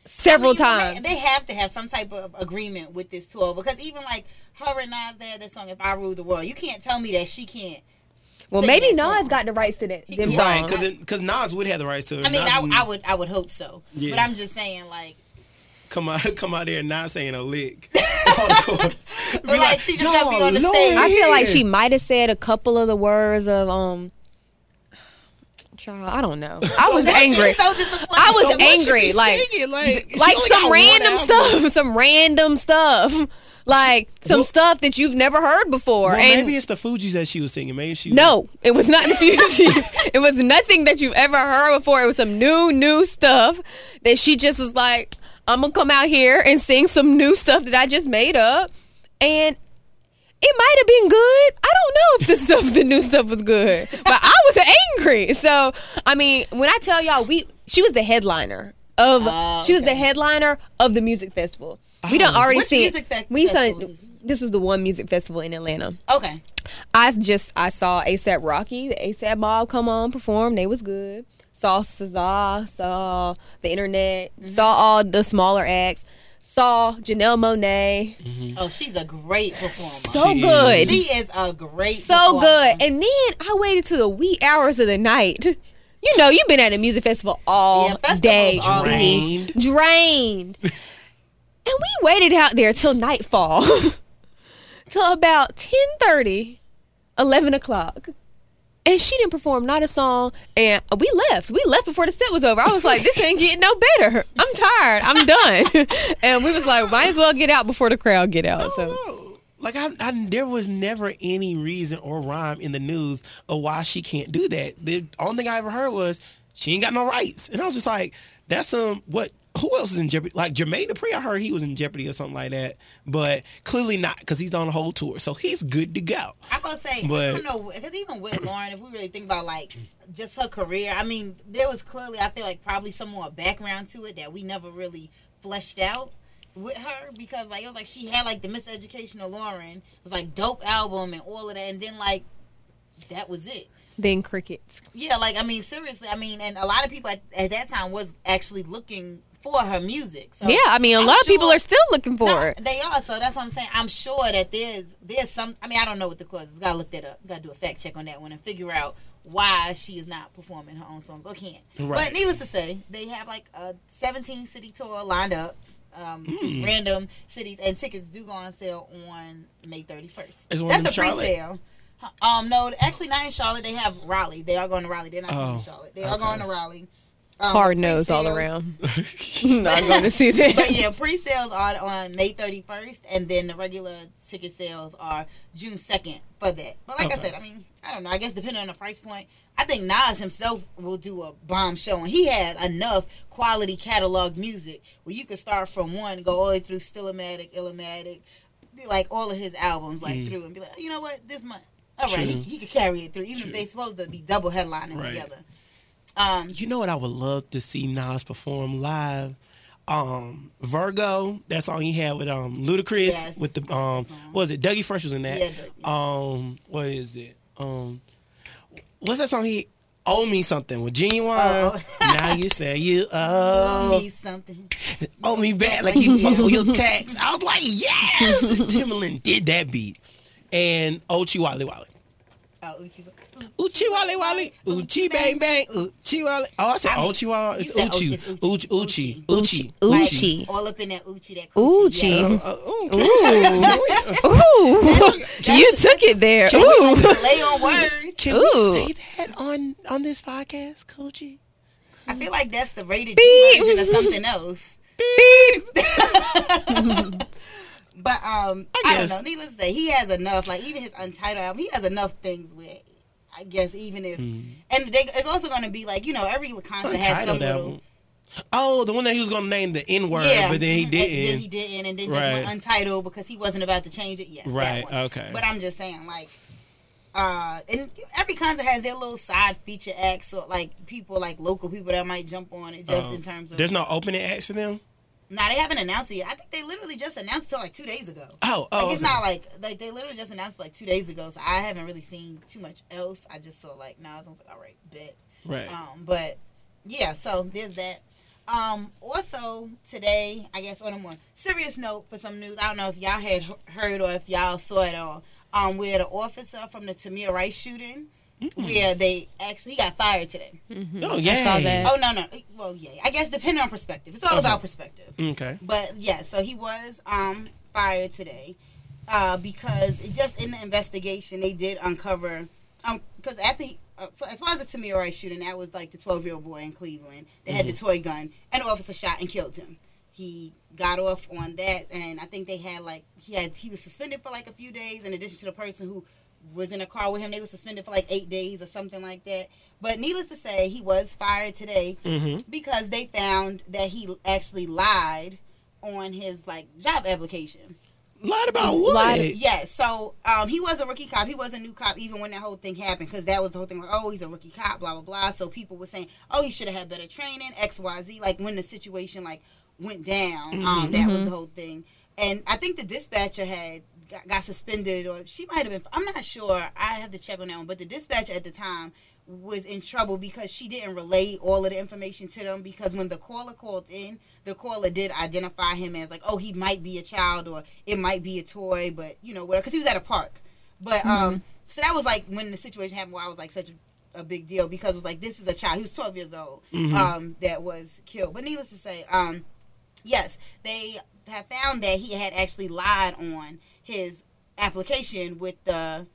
several I mean, times. They, they have to have some type of agreement with this tour because even like her and Nas, they had this song "If I Rule the World." You can't tell me that she can't. Well, maybe Nas got the rights to that, them Right, because because Nas would have the rights to it. I mean, Nas I, would I would, I would hope so. Yeah. But I'm just saying, like, come out come out there and not saying a lick. of. Be But, like, she just gotta be on the Lord, stage." I feel like she might have said a couple of the words of um. Child, I don't know. I was angry. So. I was So angry, like- singing? like, like some random album. stuff, some random stuff, like some Well- stuff that you've never heard before. Well, and maybe it's the Fugees that she was singing. Maybe she was, No, it was not the Fugees. it was nothing that you've ever heard before. It was some new, new stuff that she just was like, I'm gonna come out here and sing some new stuff that I just made up. And it might have been good. I don't know if the stuff, the new stuff was good, but I was angry. So, I mean, when I tell y'all, we, she was the headliner of, Oh, she was the headliner of the music festival. We don't already Which seen. music fe- we festival saw, is this? this was the one music festival in Atlanta. okay. I just I saw ASAP Rocky, the ASAP Mob come on perform. They was good. Saw SZA, saw the internet, Mm-hmm. saw all the smaller acts. Saw Janelle Monáe. Oh, she's a great performer. So She good. is. she is a great. so performer. good. And then I waited to the wee hours of the night. You know, you've been at a music festival all Yeah, day, are Drained. drained. and we waited out there till nightfall, till about 10.30, 11 o'clock. And she didn't perform not a song, and we left. We left before the set was over. I was like, "This ain't getting no better. I'm tired. I'm done." and we was like, "Might as well get out before the crowd get out." So. Like I, I, there was never any reason or rhyme in the news of why she can't do that. The only thing I ever heard was she ain't got no rights, and I was just like, "That's some what? Who else is in jeopardy? Like Jermaine Dupri, I heard he was in jeopardy or something like that, but clearly not because he's on a whole tour, so he's good to go." I'm gonna say But- I don't know because even with Lauryn, if we really think about like just her career, I mean, there was clearly I feel like probably some more background to it that we never really fleshed out with her because like it was like she had like the Miseducation of Lauryn it was like dope album and all of that, and then like that was it. then crickets. Yeah, like I mean, seriously, I mean, and a lot of people at, at that time was actually looking for her music. So Yeah, I mean, a I'm lot of people are still looking for no, it. They are, so that's what I'm saying. I'm sure that there's there's some. I mean, I don't know what the clause is. Gotta look that up. Gotta do a fact check on that one and figure out why she is not performing her own songs or can't. Right. But needless to say, they have like a 17 city tour lined up. Um, just random cities and tickets do go on sale on May 31st. Is one That's the Charlotte? pre-sale. Um, no, actually not in Charlotte. They have Raleigh. They are going to Raleigh. They're not going Oh, to Charlotte. They are going to Raleigh. Um, Hard nose all around. Not going to see that. but yeah, pre-sales are on May 31st, and then the regular ticket sales are June 2nd for that. But like I said, I mean, I don't know. I guess depending on the price point, I think Nas himself will do a bomb show, and he has enough quality catalog music where you could start from one, and go all the way through Stillmatic, Illmatic, like all of his albums, like through, and be like, you know what, this month. All right, he, True. he could carry it through, even True. if they're supposed to be double headlining Right. together. Um, You know what I would love to see Nas perform live? Um, Virgo, that song he had with um Ludacris Yes. with the um what was it? Dougie Fresh was in that. Yeah, Um, what is it? Um, what's that song he owe me something with Ginuwine? Oh. now you say you owe owe me something. owe me back like you owe your tax. I was like, yes, Timbaland did that beat, and Ochi Wally Wally. Oh, Uchi. Uchi Wally Wally, Uchi Bang Bang, Uchi Wally. Oh, I said I mean, Uchi Wally. It's you said Uchi. Uchi, it's Uchi, Uchi. Uchi, Uchi, Like, Uchi. all up in that Uchi, that coochie. Uchi. yes. Uh, ooh, can you say that? Can we- Ooh, you took it there. Can we Ooh. Lay on words. Can Ooh. we say that on on this podcast, Coochie? I feel like that's the rated Beep. G version of something else. Beep. But um, I I, don't guess. know. Needless to say, he has enough. Like even his Untitled album, he has enough things where I guess even if and they, it's also going to be like you know every concert has some. Little album. Oh, the one that he was gonna name the N word, yeah, but then he mhm, didn't. And then he didn't, and then just Right. went untitled because he wasn't about to change it. Yes, that Right, okay. But I'm just saying, like, uh, and every concert has their little side feature acts, or like people, like local people that might jump on it, just Oh. in terms of. There's no opening acts for them. Nah, they haven't announced it yet. I think they literally just announced it like two days ago. Oh, oh, Like it's okay. not like like they literally just announced it like two days ago, so I haven't really seen too much else. I just saw like Nas. I was like, all right, bet. right. Um, but yeah, so there's that. Um, also today, I guess on a more serious note for some news, I don't know if y'all had heard or if y'all saw it all. Um, where the officer from the Tamir Rice shooting, where they actually he got fired today. oh yeah. Oh no no, well yeah, I guess depending on perspective, it's all Uh-huh. about perspective. Okay. But yeah, so he was um fired today uh, because it just in the investigation they did uncover um because after he, uh, for, as far as the Tamir Rice shooting, that was like the 12 year old boy in Cleveland that had the toy gun, and the officer shot and killed him. He got off on that, and I think they had like he had he was suspended for like a few days. In addition to the person who was in a car with him, they were suspended for like eight days or something like that. But needless to say, he was fired today Mm-hmm. because they found that he actually lied on his like job application. Lied about what? lied- Yes, so um, he was a rookie cop. He was a new cop even when that whole thing happened because that was the whole thing. Like, oh, he's a rookie cop, blah blah blah. So people were saying, oh, he should have had better training, X Y Z. Like when the situation like went down, um, that was the whole thing. And I think the dispatcher had got, got suspended, or she might have been. I'm not sure. I have to check on that one. But the dispatcher at the time was in trouble because she didn't relay all of the information to them because when the caller called in the caller did identify him as like oh he might be a child or it might be a toy but you know whatever because he was at a park but um so that was like when the situation happened where i was like such a, a big deal because it was like this is a child he was 12 years old um that was killed but needless to say um yes they have found that he had actually lied on his application with the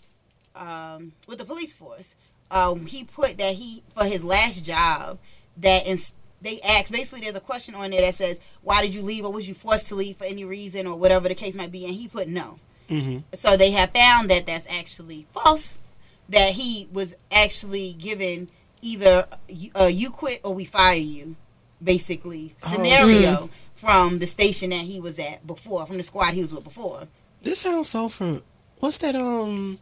um, with the police force. Um, he put that he for his last job that in, they asked basically there's a question on there that says why did you leave or was you forced to leave for any reason or whatever the case might be and he put no. Mm-hmm. So they have found that that's actually false. That he was actually given either uh, you quit or we fire you, basically Oh, scenario from the station that he was at before, from the squad he was with before. This sounds so from what's that um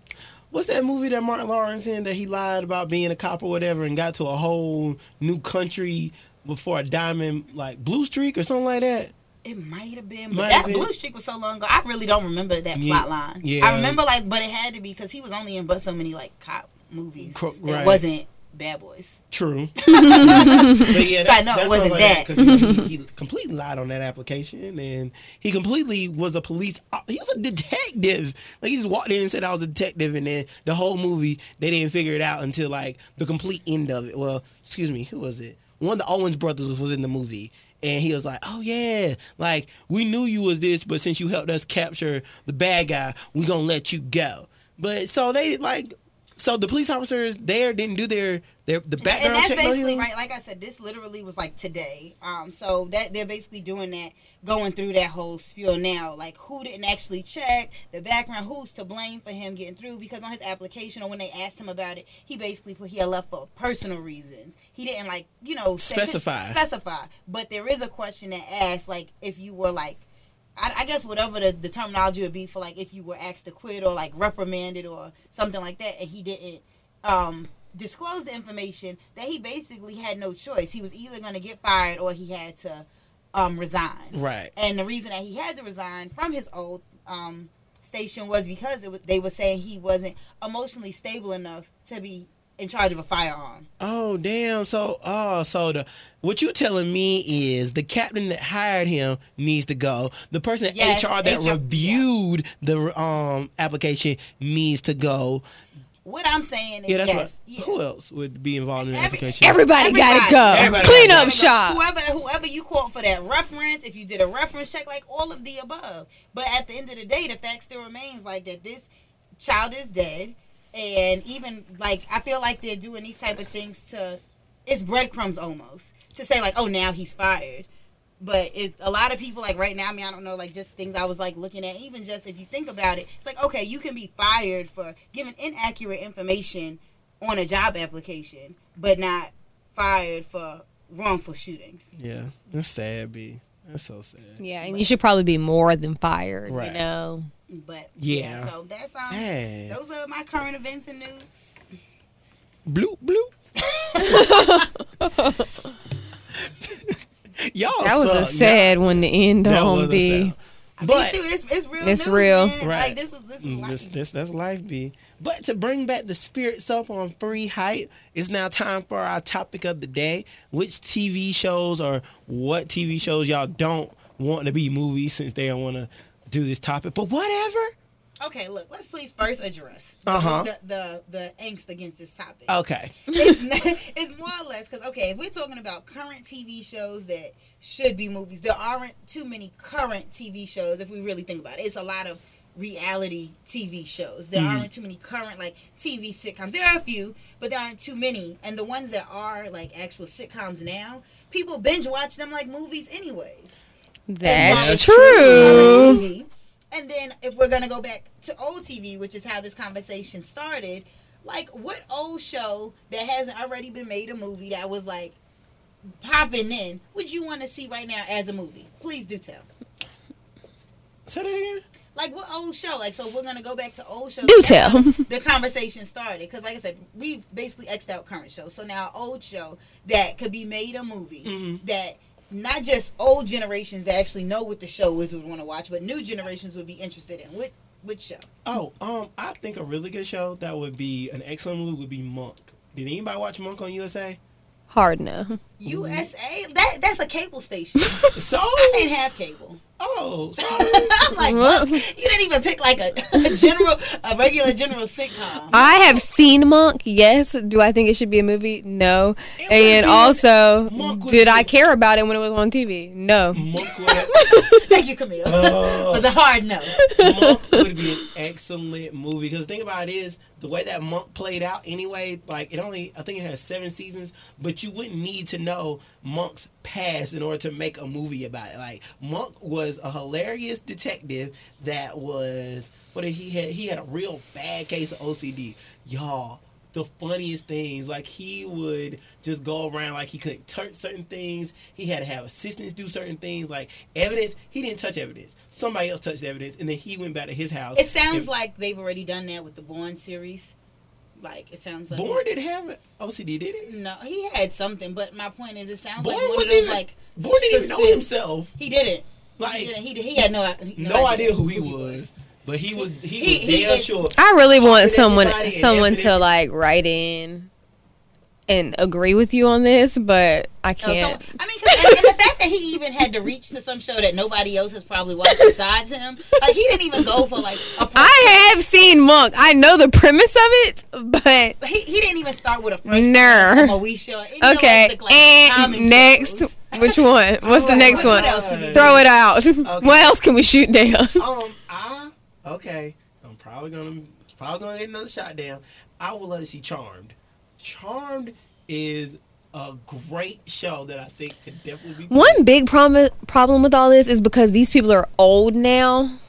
what's that movie that Martin Lawrence in that he lied about being a cop or whatever and got to a whole new country before a diamond like blue streak or something like that? It might have been, but Might that been. blue streak was so long ago. I really don't remember that Yeah, plot line. yeah. I remember like, but it had to be because he was only in but so many like cop movies. Cro- It right. wasn't Bad Boys. True. but yeah, So I know it wasn't that. because he, he completely lied on that application, and he completely was a police. uh, He was a detective. Like he just walked in and said I was a detective, and then the whole movie they didn't figure it out until like the complete end of it. Well, excuse me, who was it? One of the Owens brothers was, was in the movie. And he was like, "Oh yeah, like we knew you was this, but since you helped us capture the bad guy, we gonna let you go." But so they like, so the police officers there didn't do their their the and background that's check. basically right. Like I said, this literally was like today. Um, so that they're basically doing that, going through that whole spiel now. Like who didn't actually check the background? Who's to blame for him getting through? Because on his application or when they asked him about it, he basically put he had left for personal reasons. He didn't like you know say- Specify. specify. But there is a question that asks like if you were like. I, I guess whatever the, the terminology would be for like if you were asked to quit or like reprimanded or something like that, and he didn't um, disclosed the information that he basically had no choice. He was either going to get fired or he had to um, resign. Right. And the reason that he had to resign from his old um, station was because it was, they were saying he wasn't emotionally stable enough to be in charge of a firearm. Oh damn! So oh, so the what you telling me is the captain that hired him needs to go. The person at Yes, HR that HR reviewed the um application needs to go. What I'm saying is Yeah, that's yes. right. yeah. Who else would be involved in the Every- application? Everybody, gotta go. Everybody Clean up go. shop. Whoever whoever you quote for that reference, if you did a reference check, like all of the above. But at the end of the day, the fact still remains like that this child is dead, and even like I feel like they're doing these type of things to it's breadcrumbs almost to say like oh now he's fired. But it, a lot of people like right now. I mean, I don't know, like just things I was like looking at. Even just if you think about it, it's like okay, you can be fired for giving inaccurate information on a job application, but not fired for wrongful shootings. Yeah, that's sad, B. That's so sad. Yeah, and you should probably be more than fired. Right. You know. But Yeah. yeah, so that's um, Dang. those are my current events and news. Bloop bloop. Y'all That was a suck. sad one to end That on. was a B. mean, But shoot, it's, it's real. It's news, real. man. Right. Like this is this is Mm, life. This, this, that's life, B. But to bring back the spirits up on free hype, it's now time for our topic of the day. Which TV shows or what TV shows y'all don't want to be movies since they don't want to do this topic? But whatever. Okay, look, let's please first address the, Uh-huh. the, the the angst against this topic. Okay. it's, n- it's more or less because okay, if we're talking about current TV shows that should be movies, there aren't too many current TV shows if we really think about it. It's a lot of reality TV shows. There aren't too many current like TV sitcoms. There are a few, but there aren't too many. And the ones that are like actual sitcoms now, people binge watch them like movies anyways. That's It's true. And then if we're gonna go back to old TV, which is how this conversation started, like what old show that hasn't already been made a movie that was like popping in would you want to see right now as a movie? Please do tell. Say that again. Like what old show? Like so, if we're gonna go back to old shows. Do tell. The conversation started because, like I said, we've basically xed out current shows. So now, old show that could be made a movie Mhm. that not just old generations that actually know what the show is would want to watch, but new generations would be interested in. What which show? Oh, um, I think a really good show that would be an excellent movie would be Monk. Did anybody watch Monk on USA? Hard no. USA. That that's a cable station. So, I didn't have cable. Oh, so I'm like, what? you didn't even pick like a, a general, a regular general sitcom. I have seen Monk. Yes. Do I think it should be a movie? No. It And also, did I care about it when it was on TV? No. Monk. Thank you, Camille, Oh. for the hard no. Monk would be an excellent movie because the thing about it is the way that Monk played out anyway. Like it only, I think it has seven seasons, but you wouldn't need to know Monk's past in order to make a movie about it. Like Monk was a hilarious detective that was what did he had? He had a real bad case of OCD, y'all. The funniest things, like he would just go around like he couldn't touch certain things. He had to have assistants do certain things, like evidence. He didn't touch evidence. Somebody else touched evidence, and then he went back to his house. It sounds and- like they've already done that with the Bourne series. Like it sounds like Bourne didn't have OCD, did he? No, he had something, but my point is, it sounds like one was of those even like Bourne didn't even know himself. He didn't. Like he, didn't. he he had no no, idea who he was, but he was he, He- was he damn is- sure. I really want someone someone to like write in and agree with you on this, but I No, so, can't. I mean, 'cause- and, and the fact that he even had to reach to some show that nobody else has probably watched besides him, like he didn't even go for like a. First, I have seen Monk. I know the premise of it, but He, he didn't even start with a first. Nah. From a Wii show. Any of those okay. look like And next, shows. which one? What's the next what one? else could we do? Throw it out. What else can we shoot down? Um, I okay. I'm probably gonna probably gonna get another shot down. I would love to see Charmed. Charmed is a great show that I think could definitely be. One big problem problem with all this is because these people are old now.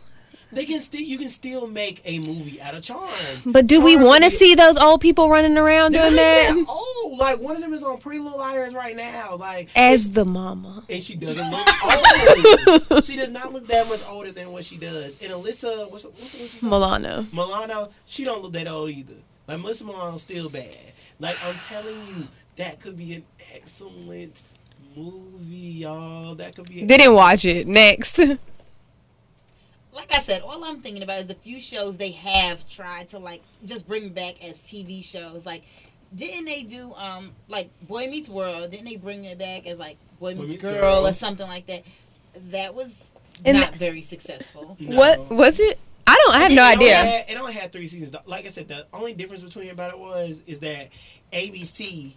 They can still you can still make a movie out of Charmed. But do we want to see those old people running around doing that? Oh, like one of them is on Pretty Little Liars right now. Like As the mama. and she doesn't look old. she does not look that much older than what she does. And Alyssa, what's what's name? Milano. Milano, she don't look that old either. Like Melissa Milano's still bad. Like I'm telling you, that could be an excellent movie, y'all. That could be. Didn't watch it. Next. like I said, all I'm thinking about is the few shows they have tried to like just bring back as TV shows. Like, didn't they do um like Boy Meets World? Didn't they bring it back as like Boy Meets, Meets Girl, Girl. or something like that? That was And not th- very successful. No. What was it? I don't. I have no It only idea. had- it only had three seasons. Like I said, the only difference between about it was is that ABC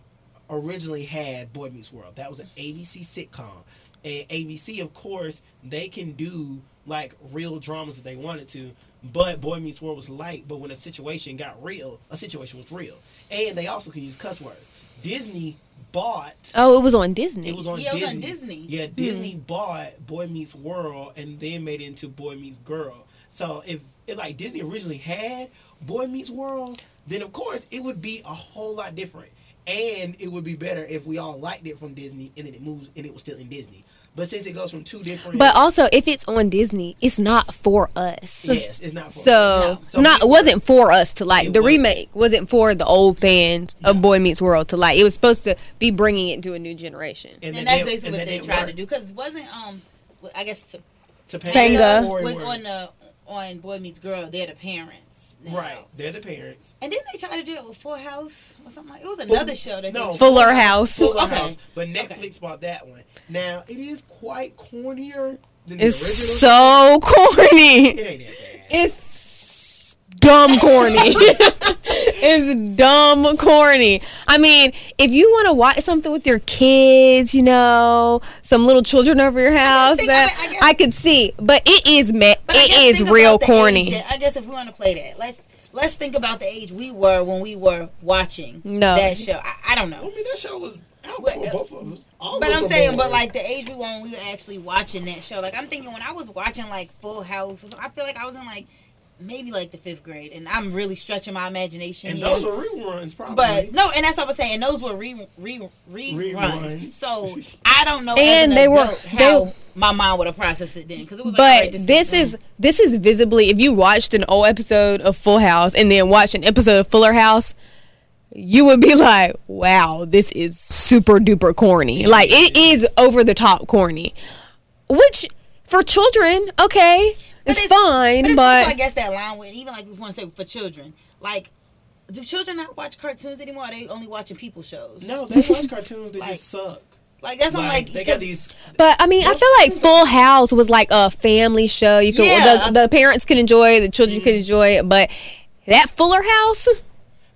originally had Boy Meets World. That was an ABC sitcom, and ABC, of course, they can do like real dramas if they wanted to. But Boy Meets World was light. But when a situation got real, a situation was real, and they also could use cuss words. Disney bought. Oh, it was on Disney. It was on Yeah, it was on Disney. Yeah, Disney mm. bought Boy Meets World and then made it into Boy Meets Girl. So if it like Disney originally had Boy Meets World, then of course it would be a whole lot different. And it would be better if we all liked it from Disney and then it moves and it was still in Disney. But since it goes from two different but also, if it's on Disney, it's not for us. Yes, it's not for So, So not we- wasn't for us to like. The wasn't. remake wasn't for the old fans of Boy Meets World to like. It was supposed to be bringing it to a new generation. and, And that's basically and what they tried work. to do. Because it wasn't um, I guess Topanga. Or was on the on Boy Meets Girl. They're the parents. Now. Right, they're the parents. And didn't they try to do that with Full House or something like? It was another show that no, they Fuller House. Fuller Okay. House, but Netflix Okay. bought that one. Now it is quite cornier than It's the original. so corny. it ain't that bad. It's dumb corny. it's dumb corny. I mean, if you want to watch something with your kids, you know, some little children over your house, think- I that mean, I I, could see. But it is ma- But I it guess is think real corny. age I guess if we want to play that, let's let's think about the age we were when we were watching No. that show. I, I don't know. I mean, that show was out But, for uh, both of us. All But I'm saying, but like the age we were when we were actually watching that show. Like I'm thinking when I was watching like Full House, I feel like I was in like maybe like the fifth grade, and I'm really stretching my imagination. and here. those were reruns, probably. But no, and that's what I was saying. And those were re, re, reruns. Reruns. So I don't know. And as an they were- adult they- how my mind would have processed it then because it was. Like, But this is this is visibly if you watched an old episode of Full House and then watched an episode of Fuller House, you would be like, "Wow, this is super duper corny." Like it is over the top corny. Which for children, okay, But it's, fine, But, it's but also, I guess that line with even like we want to say for children, like. Do children not watch cartoons anymore? Are they only watching people shows? no, they watch cartoons. They Like, just suck. Like that's what I'm Like, like. they got these. But I mean, I feel like Full House was like a family show. You could Yeah. the, the parents could enjoy it, the children Mm. could enjoy it, but that Fuller House,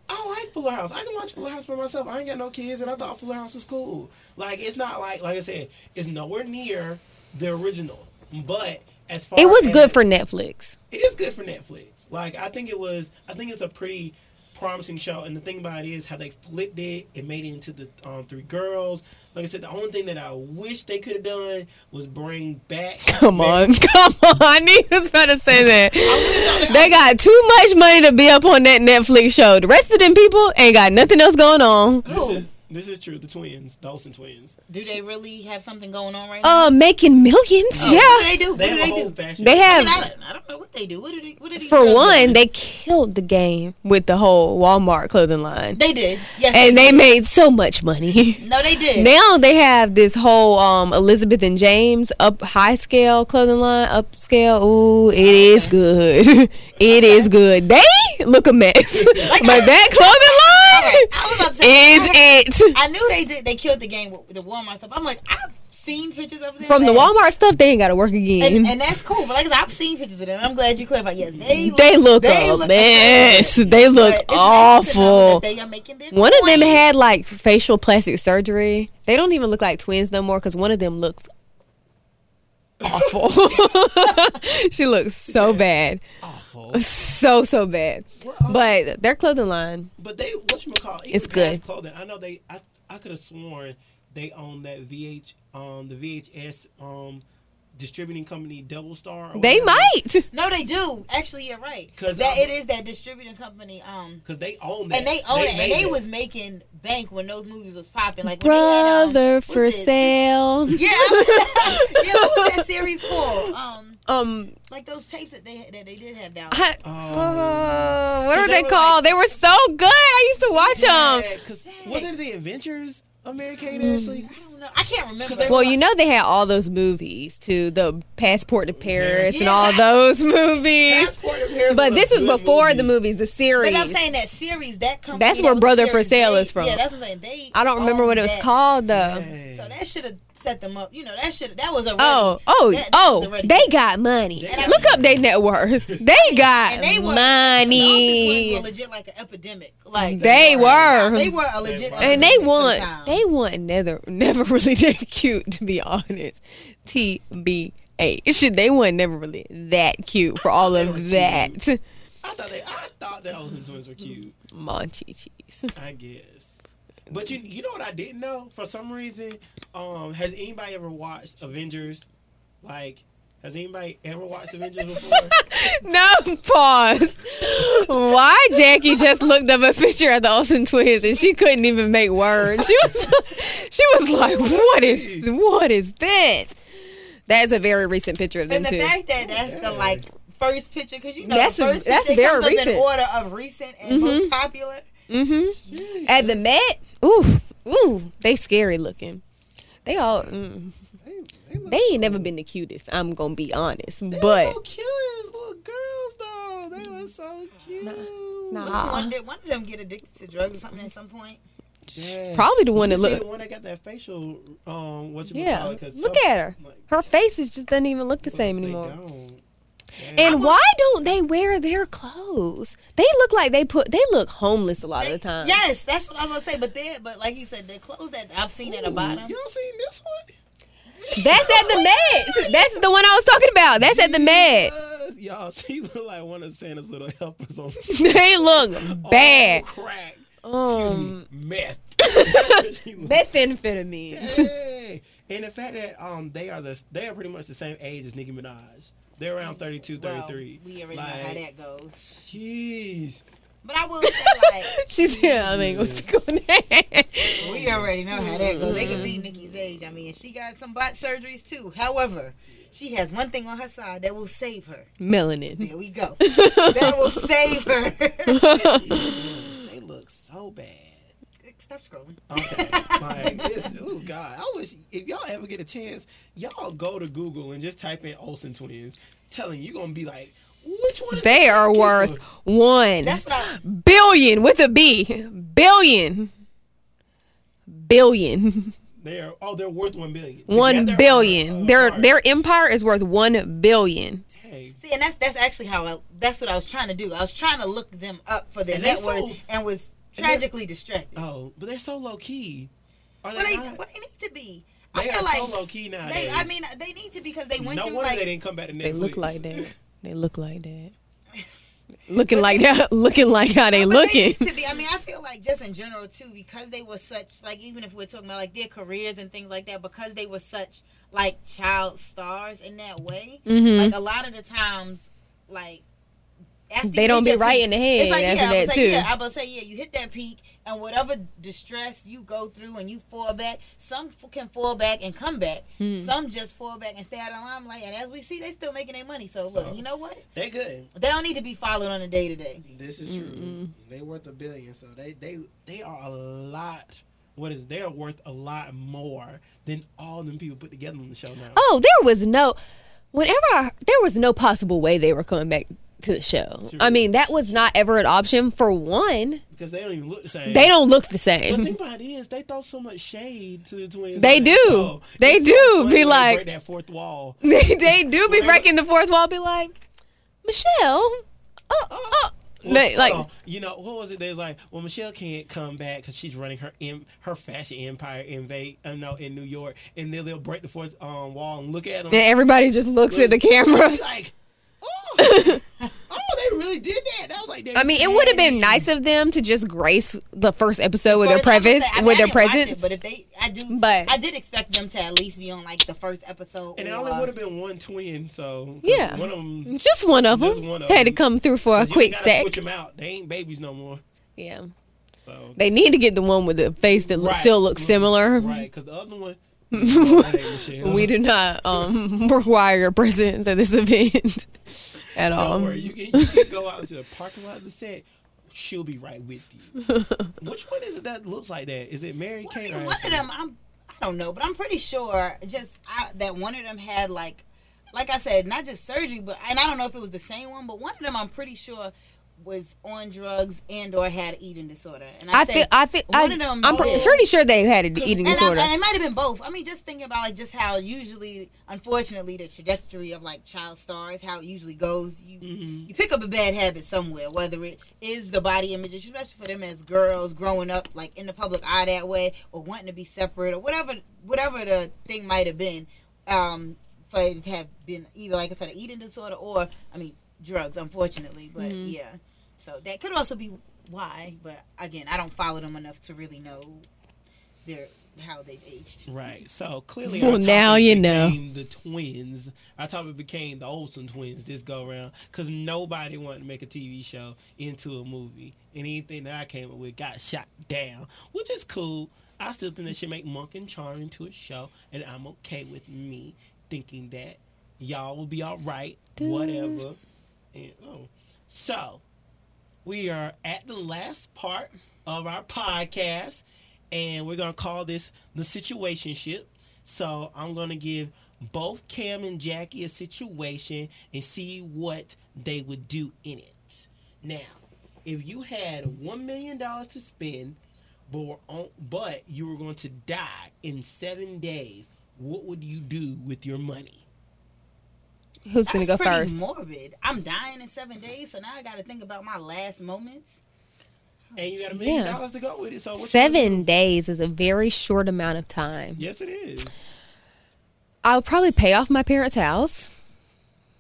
I like Fuller House. I can watch Fuller House by myself. I ain't got no kids, and I thought Fuller House was cool. Like it's not like like I said, it's nowhere near the original. But as far it was as, good for Netflix. it is good for Netflix. Like I think it was. I think it's a pretty promising show. And the thing about it is how they flipped it. It made it into the um, three girls. Like I said, the only thing that I wish they could have done was bring back. Come on, come on. He was about to say that. I They got too much money to be up on that Netflix show. The rest of them people ain't got nothing else going on. Is, this is true. The twins, the Olsen twins. do they really have something going on right now? Uh, making millions. Oh, What do yeah. they do? They what have do a they whole do? fashion. They I, have, mean, I, don't, I don't know what they do. What do they? What do these for one, they killed the game with the whole Walmart clothing line. they did. Yes, And they did. made so much money. No, they did. now they have this whole um Elizabeth and James up high scale clothing line, upscale. Ooh, it is good. It is good. They look a mess. but that All right, I was about to say. is I, it. I knew they did. They killed the game with the Walmart stuff. I'm like, I've seen pictures of them From the Walmart stuff, they ain't got to work again. and, and that's cool. But like I said, I've seen pictures of them. I'm glad you clarified. Yes, they look, they look they a look mess. bad. They look it's nice to know awful. They are making One of them had like facial plastic surgery. They don't even look like twins no more because one of them looks awful. she looks so bad, awful. so so bad. But their clothing line, But they what you call It's good. Clothing. I know they. I I could have sworn they own that VH um the VHS um distributing company Dualstar? or They might. No, they do. Actually, you're right. 'Cause that I'm- it is that distributing company. Um, Cause they own that. and they own it, and they it. was making bank when those movies was popping. Like when they had, um, Brother for it? sale. Yeah, yeah. What was that series called? Um, Um, like those tapes that they that they did have down. I- Oh. uh, what are they they called? like- they were so good. I used to watch them. Yeah, cause wasn't it the Adventures of Mary Kate and Ashley? I don't know. I can't remember. 'Cause they Well, you know they had all those movies too, the Passport to Paris and all those movies. Passport to Paris But was this a was before movie. the movies, the series. But I'm saying that series, that company. That's where was the Brother for Sale they- is from. Yeah, that's what I'm saying. They. I don't remember what it was that. called though. Dang. So that should have set them up. You know, that should that was a. Oh, oh, that, that oh! They got money. And I Look up their net worth. They got and they were The Olsen money. twins were legit like an epidemic. Like They were. They were a legit. and they epidemic the want they want never never really that cute to be honest. TBA. Shit, they weren't never really that cute for all of that. I thought they, I thought the Olsen twins were cute. Monchi cheese. I guess. But you, you know what I didn't know? For some reason, um, has anybody ever watched Avengers? Like, has anybody ever watched Avengers before? No pause. Why Jackie just looked up a picture of the Olsen twins and she couldn't even make words. She was she was like, "What is what is this?" That's a very recent picture of them And the too. fact that that's the like first picture, because you know That's- the first that's picture very comes up in order of recent and most popular. Mm-hmm. At the Met, ooh, ooh, they scary looking. They all, mm, look they ain't never been the cutest. I'm gonna be honest, They but were so cute as little girls, though. They were so cute. nah. Wasn't One, did one of them get addicted to drugs or something at some point? Yeah. probably the one You that see look. the one that got that facial, um, what you Yeah, call it, 'cause look some- at her. like, Her face is just doesn't even look the same they anymore. don't. And why don't they wear their clothes? They look like they put. They look homeless a lot of the time. Yes, that's what I was gonna say. But they, but like you said, the clothes that I've seen at the bottom. Y'all seen this one? That's at the Met. That's the one I was talking about. That's at the Met. Y'all, she look like one of Santa's little helpers on they look bad. Oh, crack. Um, Meth. She look- methamphetamines. Hey. And the fact that um they are the they are pretty much the same age as Nicki Minaj. They're around 32, Well, 33. we already know how that goes. Jeez. But I will say, like, She said, I mean, what's going on? we already know how that goes. They could be mm-hmm. Nicki's age. I mean, she got some butt surgeries too. However, she has one thing on her side that will save her. Melanin. There we go. that will save her. they look so bad. Stop scrolling. Okay. like this oh God. I wish if y'all ever get a chance, y'all go to Google and just type in Olsen twins. Telling you gonna be like, which one is They the are worth one? one That's what I. billion with a B. Billion. Billion. They are oh they're worth one billion. One Together billion. or Their apart? their empire is worth one billion. Dang. See, and that's that's actually how I, that's what I was trying to do. I was trying to look them up for their And they net worth so- and was and tragically distracted. Oh, but they're so low key. Are they, What they, not? they need to be. They I are like so low key nowadays. they. I mean, they need to because they went no through wonder like they didn't come back to Netflix. They look like that. They look like that. Looking like that. Looking like how they looking. need to be. I mean, I feel like just in general too, because they were such like even if we're talking about like their careers and things like that, because they were such like child stars in that way. Mhm. Like a lot of the times, like after They don't be right in the head It's like, after yeah, I that, was too. Like, yeah, I say yeah, you hit that peak, and whatever distress you go through and you fall back, some f- can fall back and come back. Hmm. Some just fall back and stay out of the limelight. And as we see, they still making their money. So look, you know what? They good. They don't need to be followed on a day to day. This is true. They worth a billion, so they they they are a lot. What is they are worth a lot more than all them people put together on the show now. Oh, there was no. Whenever I, there was no possible way they were coming back to the show. True. I mean, that was not ever an option. For one, Because they don't even look the same. they don't look the same. But same. think about it is they throw so much shade to the twins. They do. show. They do so be like- break that fourth wall. they they do be breaking the fourth wall. Be like, Michelle. Oh, oh. They- like Well, you know what was it? They was like, well, Michelle can't come back because she's running her em- her fashion empire in Va- uh, no, in New York, and then they'll break the fourth um, wall and look at them. and everybody just looks at the camera. Like, oh, oh, they really did that. That was like. I mean, it would have been nice of them to just grace the first episode with their First, I'm presence, say, mean, with their presence. it, but if they, I do, But- I did expect them to at least be on like the first episode. And it only would have been one twin, so Yeah. one of them. Just one of them Just one of had to come through for a quick gotta sec. Switch them out. They ain't babies no more. Yeah, So they need to get the one with the face that Right. still looks similar. Right, because the other one. That ain't Michelle. We do not um, require your presence at this event at all. Don't worry, you can, you can go out into the parking lot of the set. She'll be right with you. Which one is it that looks like that? Is it Mary One, Kate or one of them, I'm, I don't know, but I'm pretty sure just I, that one of them had like, like I said, not just surgery, but and I don't know if it was the same one, but one of them I'm pretty sure was on drugs and or had eating disorder. And I, I feel, I feel, I, of them. I'm pretty, sure they had an eating and, I, disorder. and it might have been both. I mean, just thinking about like just how usually, unfortunately, the trajectory of like child stars, how it usually goes. You Mm-hmm. you pick up a bad habit somewhere, whether it is the body image, especially for them as girls growing up like in the public eye that way, or wanting to be separate, or whatever whatever the thing might have been. Um, for it to have been either like I said, an eating disorder, or I mean, drugs, unfortunately. But Mm-hmm. yeah, so that could also be why. But again, I don't follow them enough to really know their how they've aged. Right. So clearly, Well, now you know. The twins. Our topic became the Olsen twins this go around because nobody wanted to make a TV show into a movie, and anything that I came up with got shot down, which is cool. I still think they should make Monk and Charm into a show, and I'm okay with me thinking that y'all will be all right, whatever. Oh, so we are at the last part of our podcast, and we're gonna call this the situationship. So I'm gonna give both Cam and Jackie a situation and see what they would do in it. Now, if you had one million dollars to spend, but you were going to die in seven days, what would you do with your money? Who's gonna That's go pretty first? morbid. I'm dying in seven days, so now I got to think about my last moments. And you got a million Yeah. dollars to go with it. So what Seven do? days is a very short amount of time. Yes, it is. I'll probably pay off my parents' house.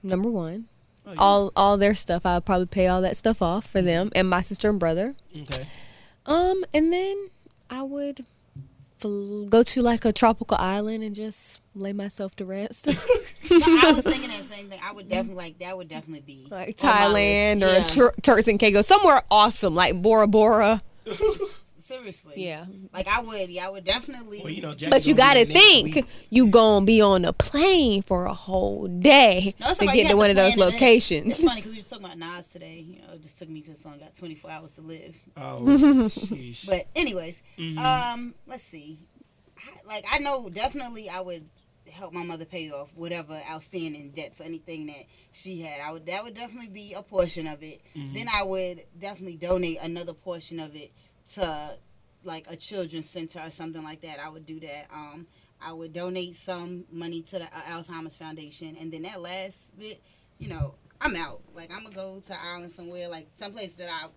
Number one, Oh, you- all all their stuff. I'll probably pay all that stuff off for them and my sister and brother. Okay. Um, and then I would fl- go to like a tropical island and just lay myself to rest, But I was thinking that same thing. I would definitely like that. Would definitely be like Thailand or list. Yeah. Tur- Turks and Caicos, somewhere awesome like Bora Bora. seriously. Yeah, Like I would. Yeah, I would definitely. Well, you know, Jackie but you gotta be there next think week. you gonna be on a plane for a whole day No, to get to one of those locations. It's funny because we were just talking about Nas today. You know, it just took me to the song "Got 24 Hours to Live." Oh, sheesh. But anyways, Mhm. um, let's see. I, like I know definitely I would help my mother pay off whatever outstanding debts or anything that she had. I would that would definitely be a portion of it. Mm-hmm. Then I would definitely donate another portion of it to like a children's center or something like that. I would do that. Um, I would donate some money to the uh, Alzheimer's Foundation, and then that last bit, you know, I'm out. Like I'm gonna go to Ireland somewhere, like someplace that I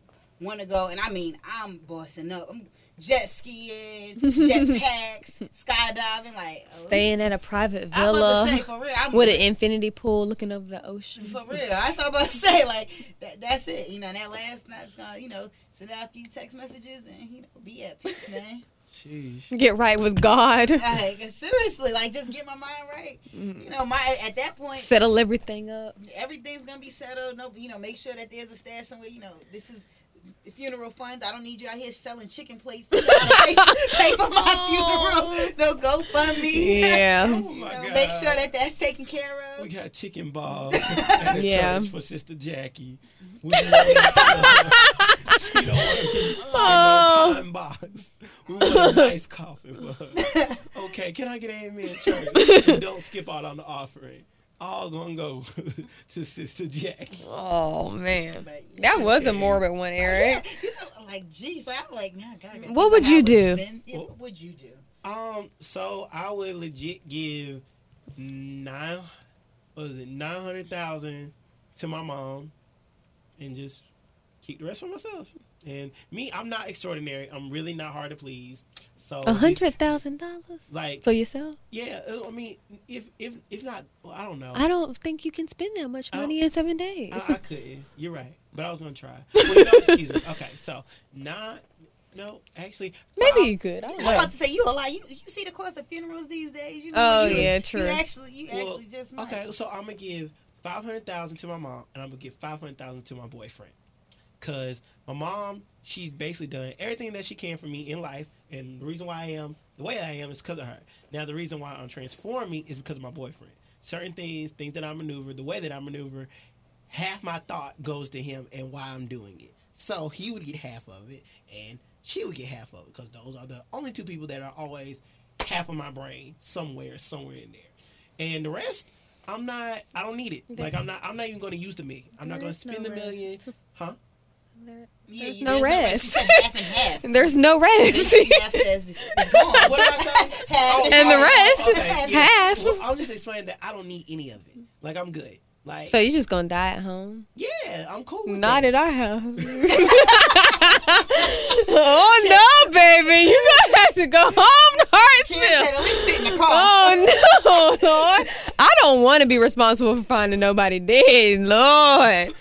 want to go, and I mean, I'm bossing up. I'm jet skiing, jet packs, skydiving, like oh, Staying at a private villa say real. I'm with an infinity pool looking over the ocean. for real. That's what I'm about to say. Like that, that's it. You know, that last night's gonna, you know, send out a few text messages and you know, be at peace, man. Sheesh. Get right with God. like seriously, like just get my mind right. Mm. You know, my at that point, Settle everything up. everything's gonna be settled. No, you know, make sure that there's a stash somewhere. You know, this is funeral funds. I don't need you out here selling chicken plates to pay, pay for my funeral. No GoFundMe. Yeah. Oh you my know, God. make sure that that's taken care of. We got chicken balls at the Yeah. church for Sister Jackie. Mm-hmm. We want it, she don't want to Oh. no pine box. We want a nice coffin for her. Okay, can I get an amen, church? And don't skip out on the offering. All gonna go to Sister Jackie. Oh man, that was a morbid one, Yeah, Eric. you talk, like, geez, like, I'm like, nah, God, gotta What would you do? been. Yeah, Well- what would you do? Um, so I would legit give nine, what was it, nine hundred thousand to my mom, and just keep the rest for myself. And me, I'm not extraordinary. I'm really not hard to please. So A hundred thousand dollars like for yourself? yeah, uh, I mean, if if if not, well, I don't know. I don't think you can spend that much money in seven days. I, I couldn't. You're right, but I was gonna try. Well, you know, excuse me. Okay, so not no, actually, Maybe five- you could. I don't I'm know. about to say you a lot. You you see the cost of funerals these days. You know Oh, what you, yeah, You true. actually you Well, actually just might. Okay, so I'm gonna give five hundred thousand to my mom, and I'm gonna give five hundred thousand to my boyfriend, cause my mom, she's basically done everything that she can for me in life, and the reason why I am the way I am is because of her. Now, the reason why I'm transforming is because of my boyfriend. Certain things, things that I maneuver, the way that I maneuver, half my thought goes to him and why I'm doing it. So he would get half of it, and she would get half of it, because those are the only two people that are always half of my brain somewhere, somewhere in there. And the rest, I'm not. I don't need it. Like I'm not. I'm not even going to use the me. I'm not going to is no spend a million. Huh? There- Yeah, There's you- no She rest. half and half. There's no rest. half says it's, it's. What I say? Half Oh, And the rest, okay, yeah. half. Well, I'm just explaining that I don't need any of it. Like I'm good. Like So you just gonna die at home? yeah, I'm cool. With Not that. at our house. oh no, baby! You gonna have to go home to Hartsville. at least sit in the car. Oh no, Lord! I don't want to be responsible for finding nobody dead, Lord.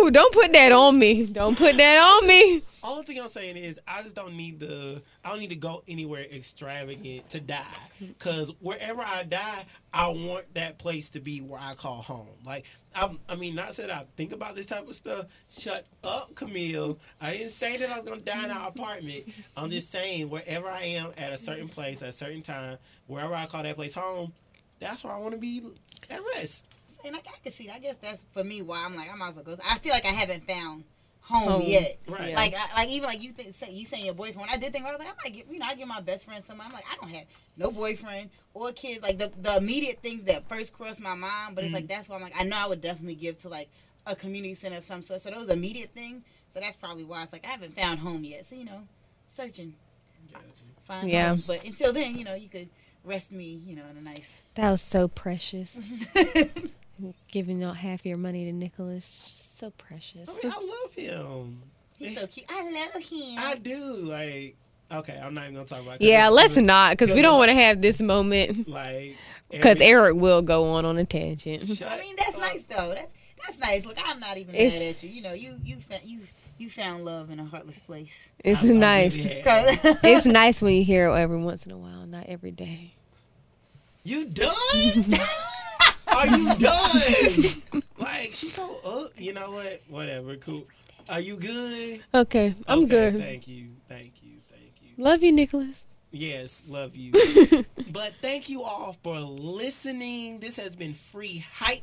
Woo! Don't put that on me. Don't put that on me. Only thing I'm saying is I just don't need the I don't need to go anywhere extravagant to die. Cause wherever I die, I want that place to be where I call home. Like I, I mean, not said I think about this type of stuff. Shut up, Camille. I didn't say that I was gonna die in our apartment. I'm just saying wherever I am at a certain place at a certain time, wherever I call that place home, that's where I want to be at rest. And I, I can see that. I guess that's for me why I'm like I might as well go. I feel like I haven't found home, Home. yet. Right. Yeah. Like, I, like even like you think, say, you saying your boyfriend. When I did think, I was like, I might get, you know, I give my best friend some. I'm like, I don't have no boyfriend or kids. Like the the immediate things that first crossed my mind. But it's like mm. that's why I'm like, I know I would definitely give to like a community center of some sort. So those immediate things. So that's probably why it's like I haven't found home yet. So you know, searching, find Yeah. home. But until then, you know, you could rest me, you know, in a nice. That was so precious. Giving out half your money to Nicholas, so precious. I mean, I love him. He's so cute. I love him. I do. Like, okay, I'm not even gonna talk about. it. Yeah, let's Cause- not, because we don't want to have this moment. Like, Because Eric will go on on a tangent. Shut I mean, that's up. nice though. That's that's nice. Look, I'm not even It's- mad at you. You know, you you found you you found love in a heartless place. It's I- I nice. really it's nice when you hear it every once in a while, not every day. You done? Are you done? like she's so up. you know what? Whatever, cool. Are you good? Okay, I'm Okay, good. Thank you, thank you, thank you. Love you, Nicholas. Yes, love you. but thank you all for listening. This has been free hype.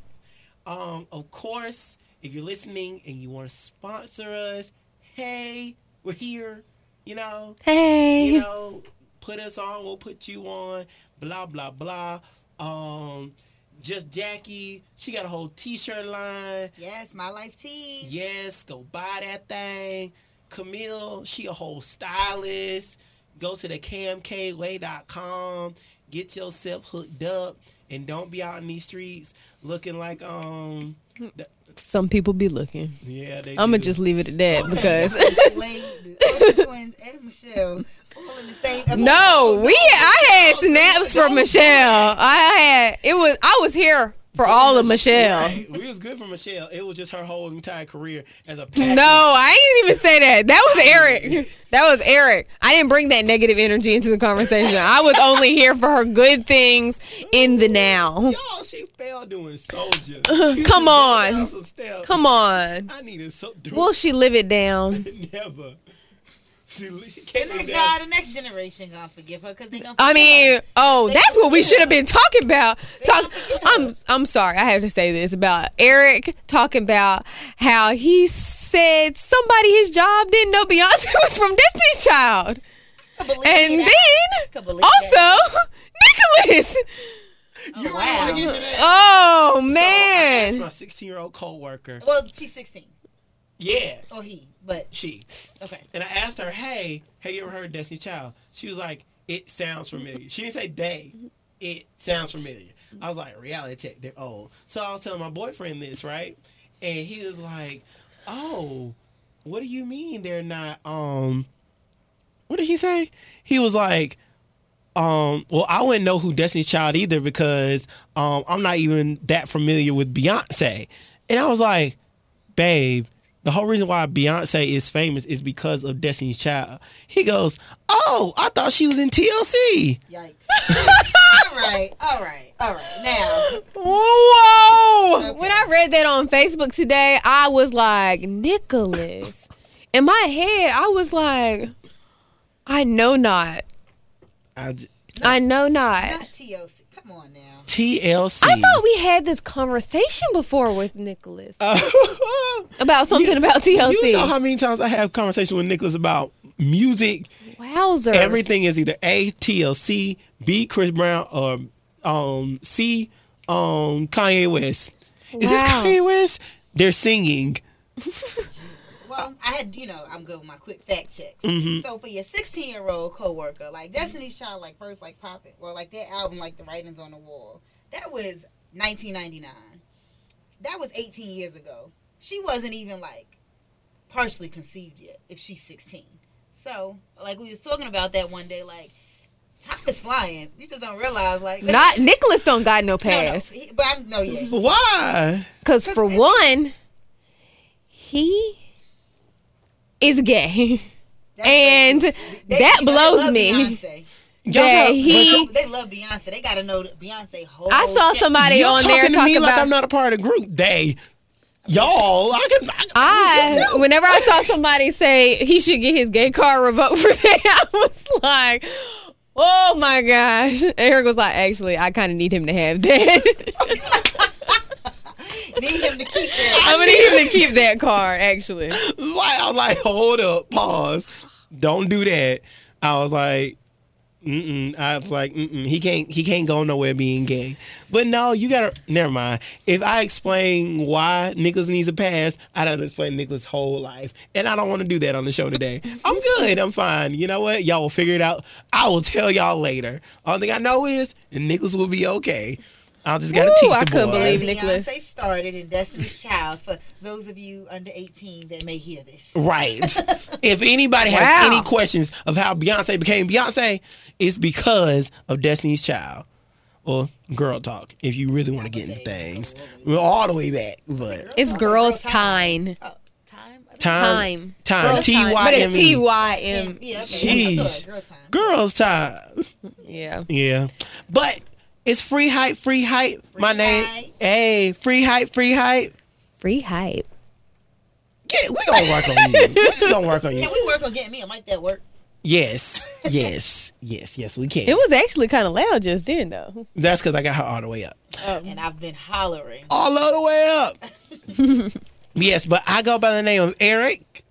Um, of course, if you're listening and you want to sponsor us, hey, we're here. You know, Hey. you know, put us on, we'll put you on, blah blah blah. Um, just Jackie, she got a whole T-shirt line. yes, my life tees. Yes, go buy that thing. Camille, she a whole stylist. Go to the camkway.com. Get yourself hooked up and don't be out in these streets looking like um th- Some people be looking. yeah they I'm gonna just leave it at that because Slade, the twins and Michelle all in the same. no, we I had snaps for Michelle. I had it was I was here for all of Michelle. Right. We was good for Michelle. It was just her whole entire career as a package. No, I didn't even say that. That was Eric. That was Eric. I didn't bring that negative energy into the conversation. I was only here for her good things in the now. Y'all, she fell doing soldier. Come on. Come Come on. I needed so. Will she live it down? Never. She, she can't The live next, the next generation gonna forgive her because they gonna. I mean, her. oh, They that's what we should have been talking about. Talk, I'm her. I'm sorry, I have to say this about Eric talking about how he said somebody his job didn't know Beyonce was from Destiny's Child, and then believe that. also Nicholas. Oh, You wow. want to get to that? Oh So I asked my 16 year old coworker. Well, she's 16 Yeah, or he, but she. okay. And I asked her, "Hey, have you ever heard Destiny's Child?" She was like, "It sounds familiar." She didn't say they. It sounds familiar. I was like, "Reality check, they're old." So I was telling my boyfriend this, right? And he was like, "Oh, what do you mean they're not um what did he say? He was like, um, well, I wouldn't know who Destiny's Child either because um I'm not even that familiar with Beyonce. And I was like, babe, the whole reason why Beyonce is famous is because of Destiny's Child. He goes, Oh, I thought she was in TLC. Yikes. all right, all right, all right. Now, Whoa! Okay. When I read that on Facebook today, I was like, Nicholas. In my head, I was like, I know not. I know not. not TOC. Come on now. TLC. I thought we had this conversation before with Nicholas Uh, about something about TLC. You know how many times I have conversation with Nicholas about music. Wowzers. Everything is either A TLC, B Chris Brown, or um C um Kanye West. Is this Kanye West? They're singing. Well, I had, you know, I'm good with my quick fact checks. Mm-hmm. So for your 16 year old coworker, like Destiny's Child, like first like pop it, well, like that album, like the writings on the wall, that was 1999. That was 18 years ago. She wasn't even like partially conceived yet. If she's 16, so like we was talking about that one day, like time is flying. You just don't realize, like Not Nicholas don't got no no, no, he- but I'm no yeah. Why? Because for one, he is gay. That's And crazy. that you know, blows me. Beyonce. Y'all That got- he- They love Beyonce. They gotta know Beyonce. Whole I saw somebody You're on talking there to talk me about. like I'm not a part of the group. They, y'all, I can. I, I whenever I saw somebody say he should get his gay card revoked for that, I was like, "Oh my gosh!" Eric was like, "Actually, I kind of need him to have that. need him to keep that. I'm gonna need him to keep that card." Actually, Why? I was like, hold up, pause. Don't do that. I was like, mm-mm. I was like, mm-mm. he can't, he can't go nowhere being gay. But no, you gotta. Never mind. If I explain why Nicholas needs a pass, I don't explain Nicholas' whole life, and I don't want to do that on the show today. I'm good. I'm fine. You know what? Y'all will figure it out. I will tell y'all later. All thing I know is, Nicholas will be okay. I just gotta Woo, teach I the couldn't boy. believe Beyonce started in Destiny's Child. For those of you under 18 that may hear this, Right. if anybody has Wow. any questions of how Beyonce became Beyonce, it's because of Destiny's Child or Girl Talk. If you really want to get into things, we're all the way back, but it's Girls Tyme. oh, time. time, Time. time, time. Y But it's T Y M. Yeah, okay. Jeez. Girls Tyme. Girls Tyme. Yeah. Yeah, but it's free hype, free hype. My name, hype. hey, free hype, free hype. Free hype. Get, we gonna work on you. We just gonna work on you. Can we work on getting me a mic that work? Yes, yes, yes, yes. We can. It was actually kind of loud just then, though. That's because I got her all the way up. Oh. And I've been hollering. all the way up. yes, but I go by the name of Eric,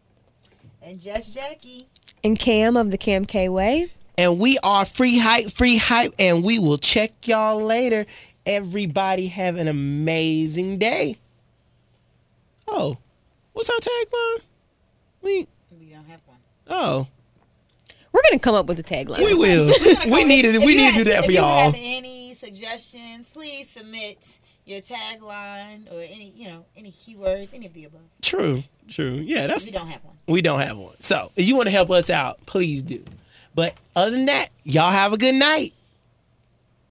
And just Jackie. And Cam of the Cam K Way. And we are free hype, free hype, and we will check y'all later. Everybody have an amazing day. Oh, what's our tagline? We We don't have one. oh We're gonna come up with a tagline. we will. we needed If we need to do that for you y'all. have any suggestions, please submit your tagline or any, you know, any keywords, any of the above. True, true. Yeah, that's We don't have one. we don't have one. So if you want to help us out, please do. But other than that, y'all have a good night.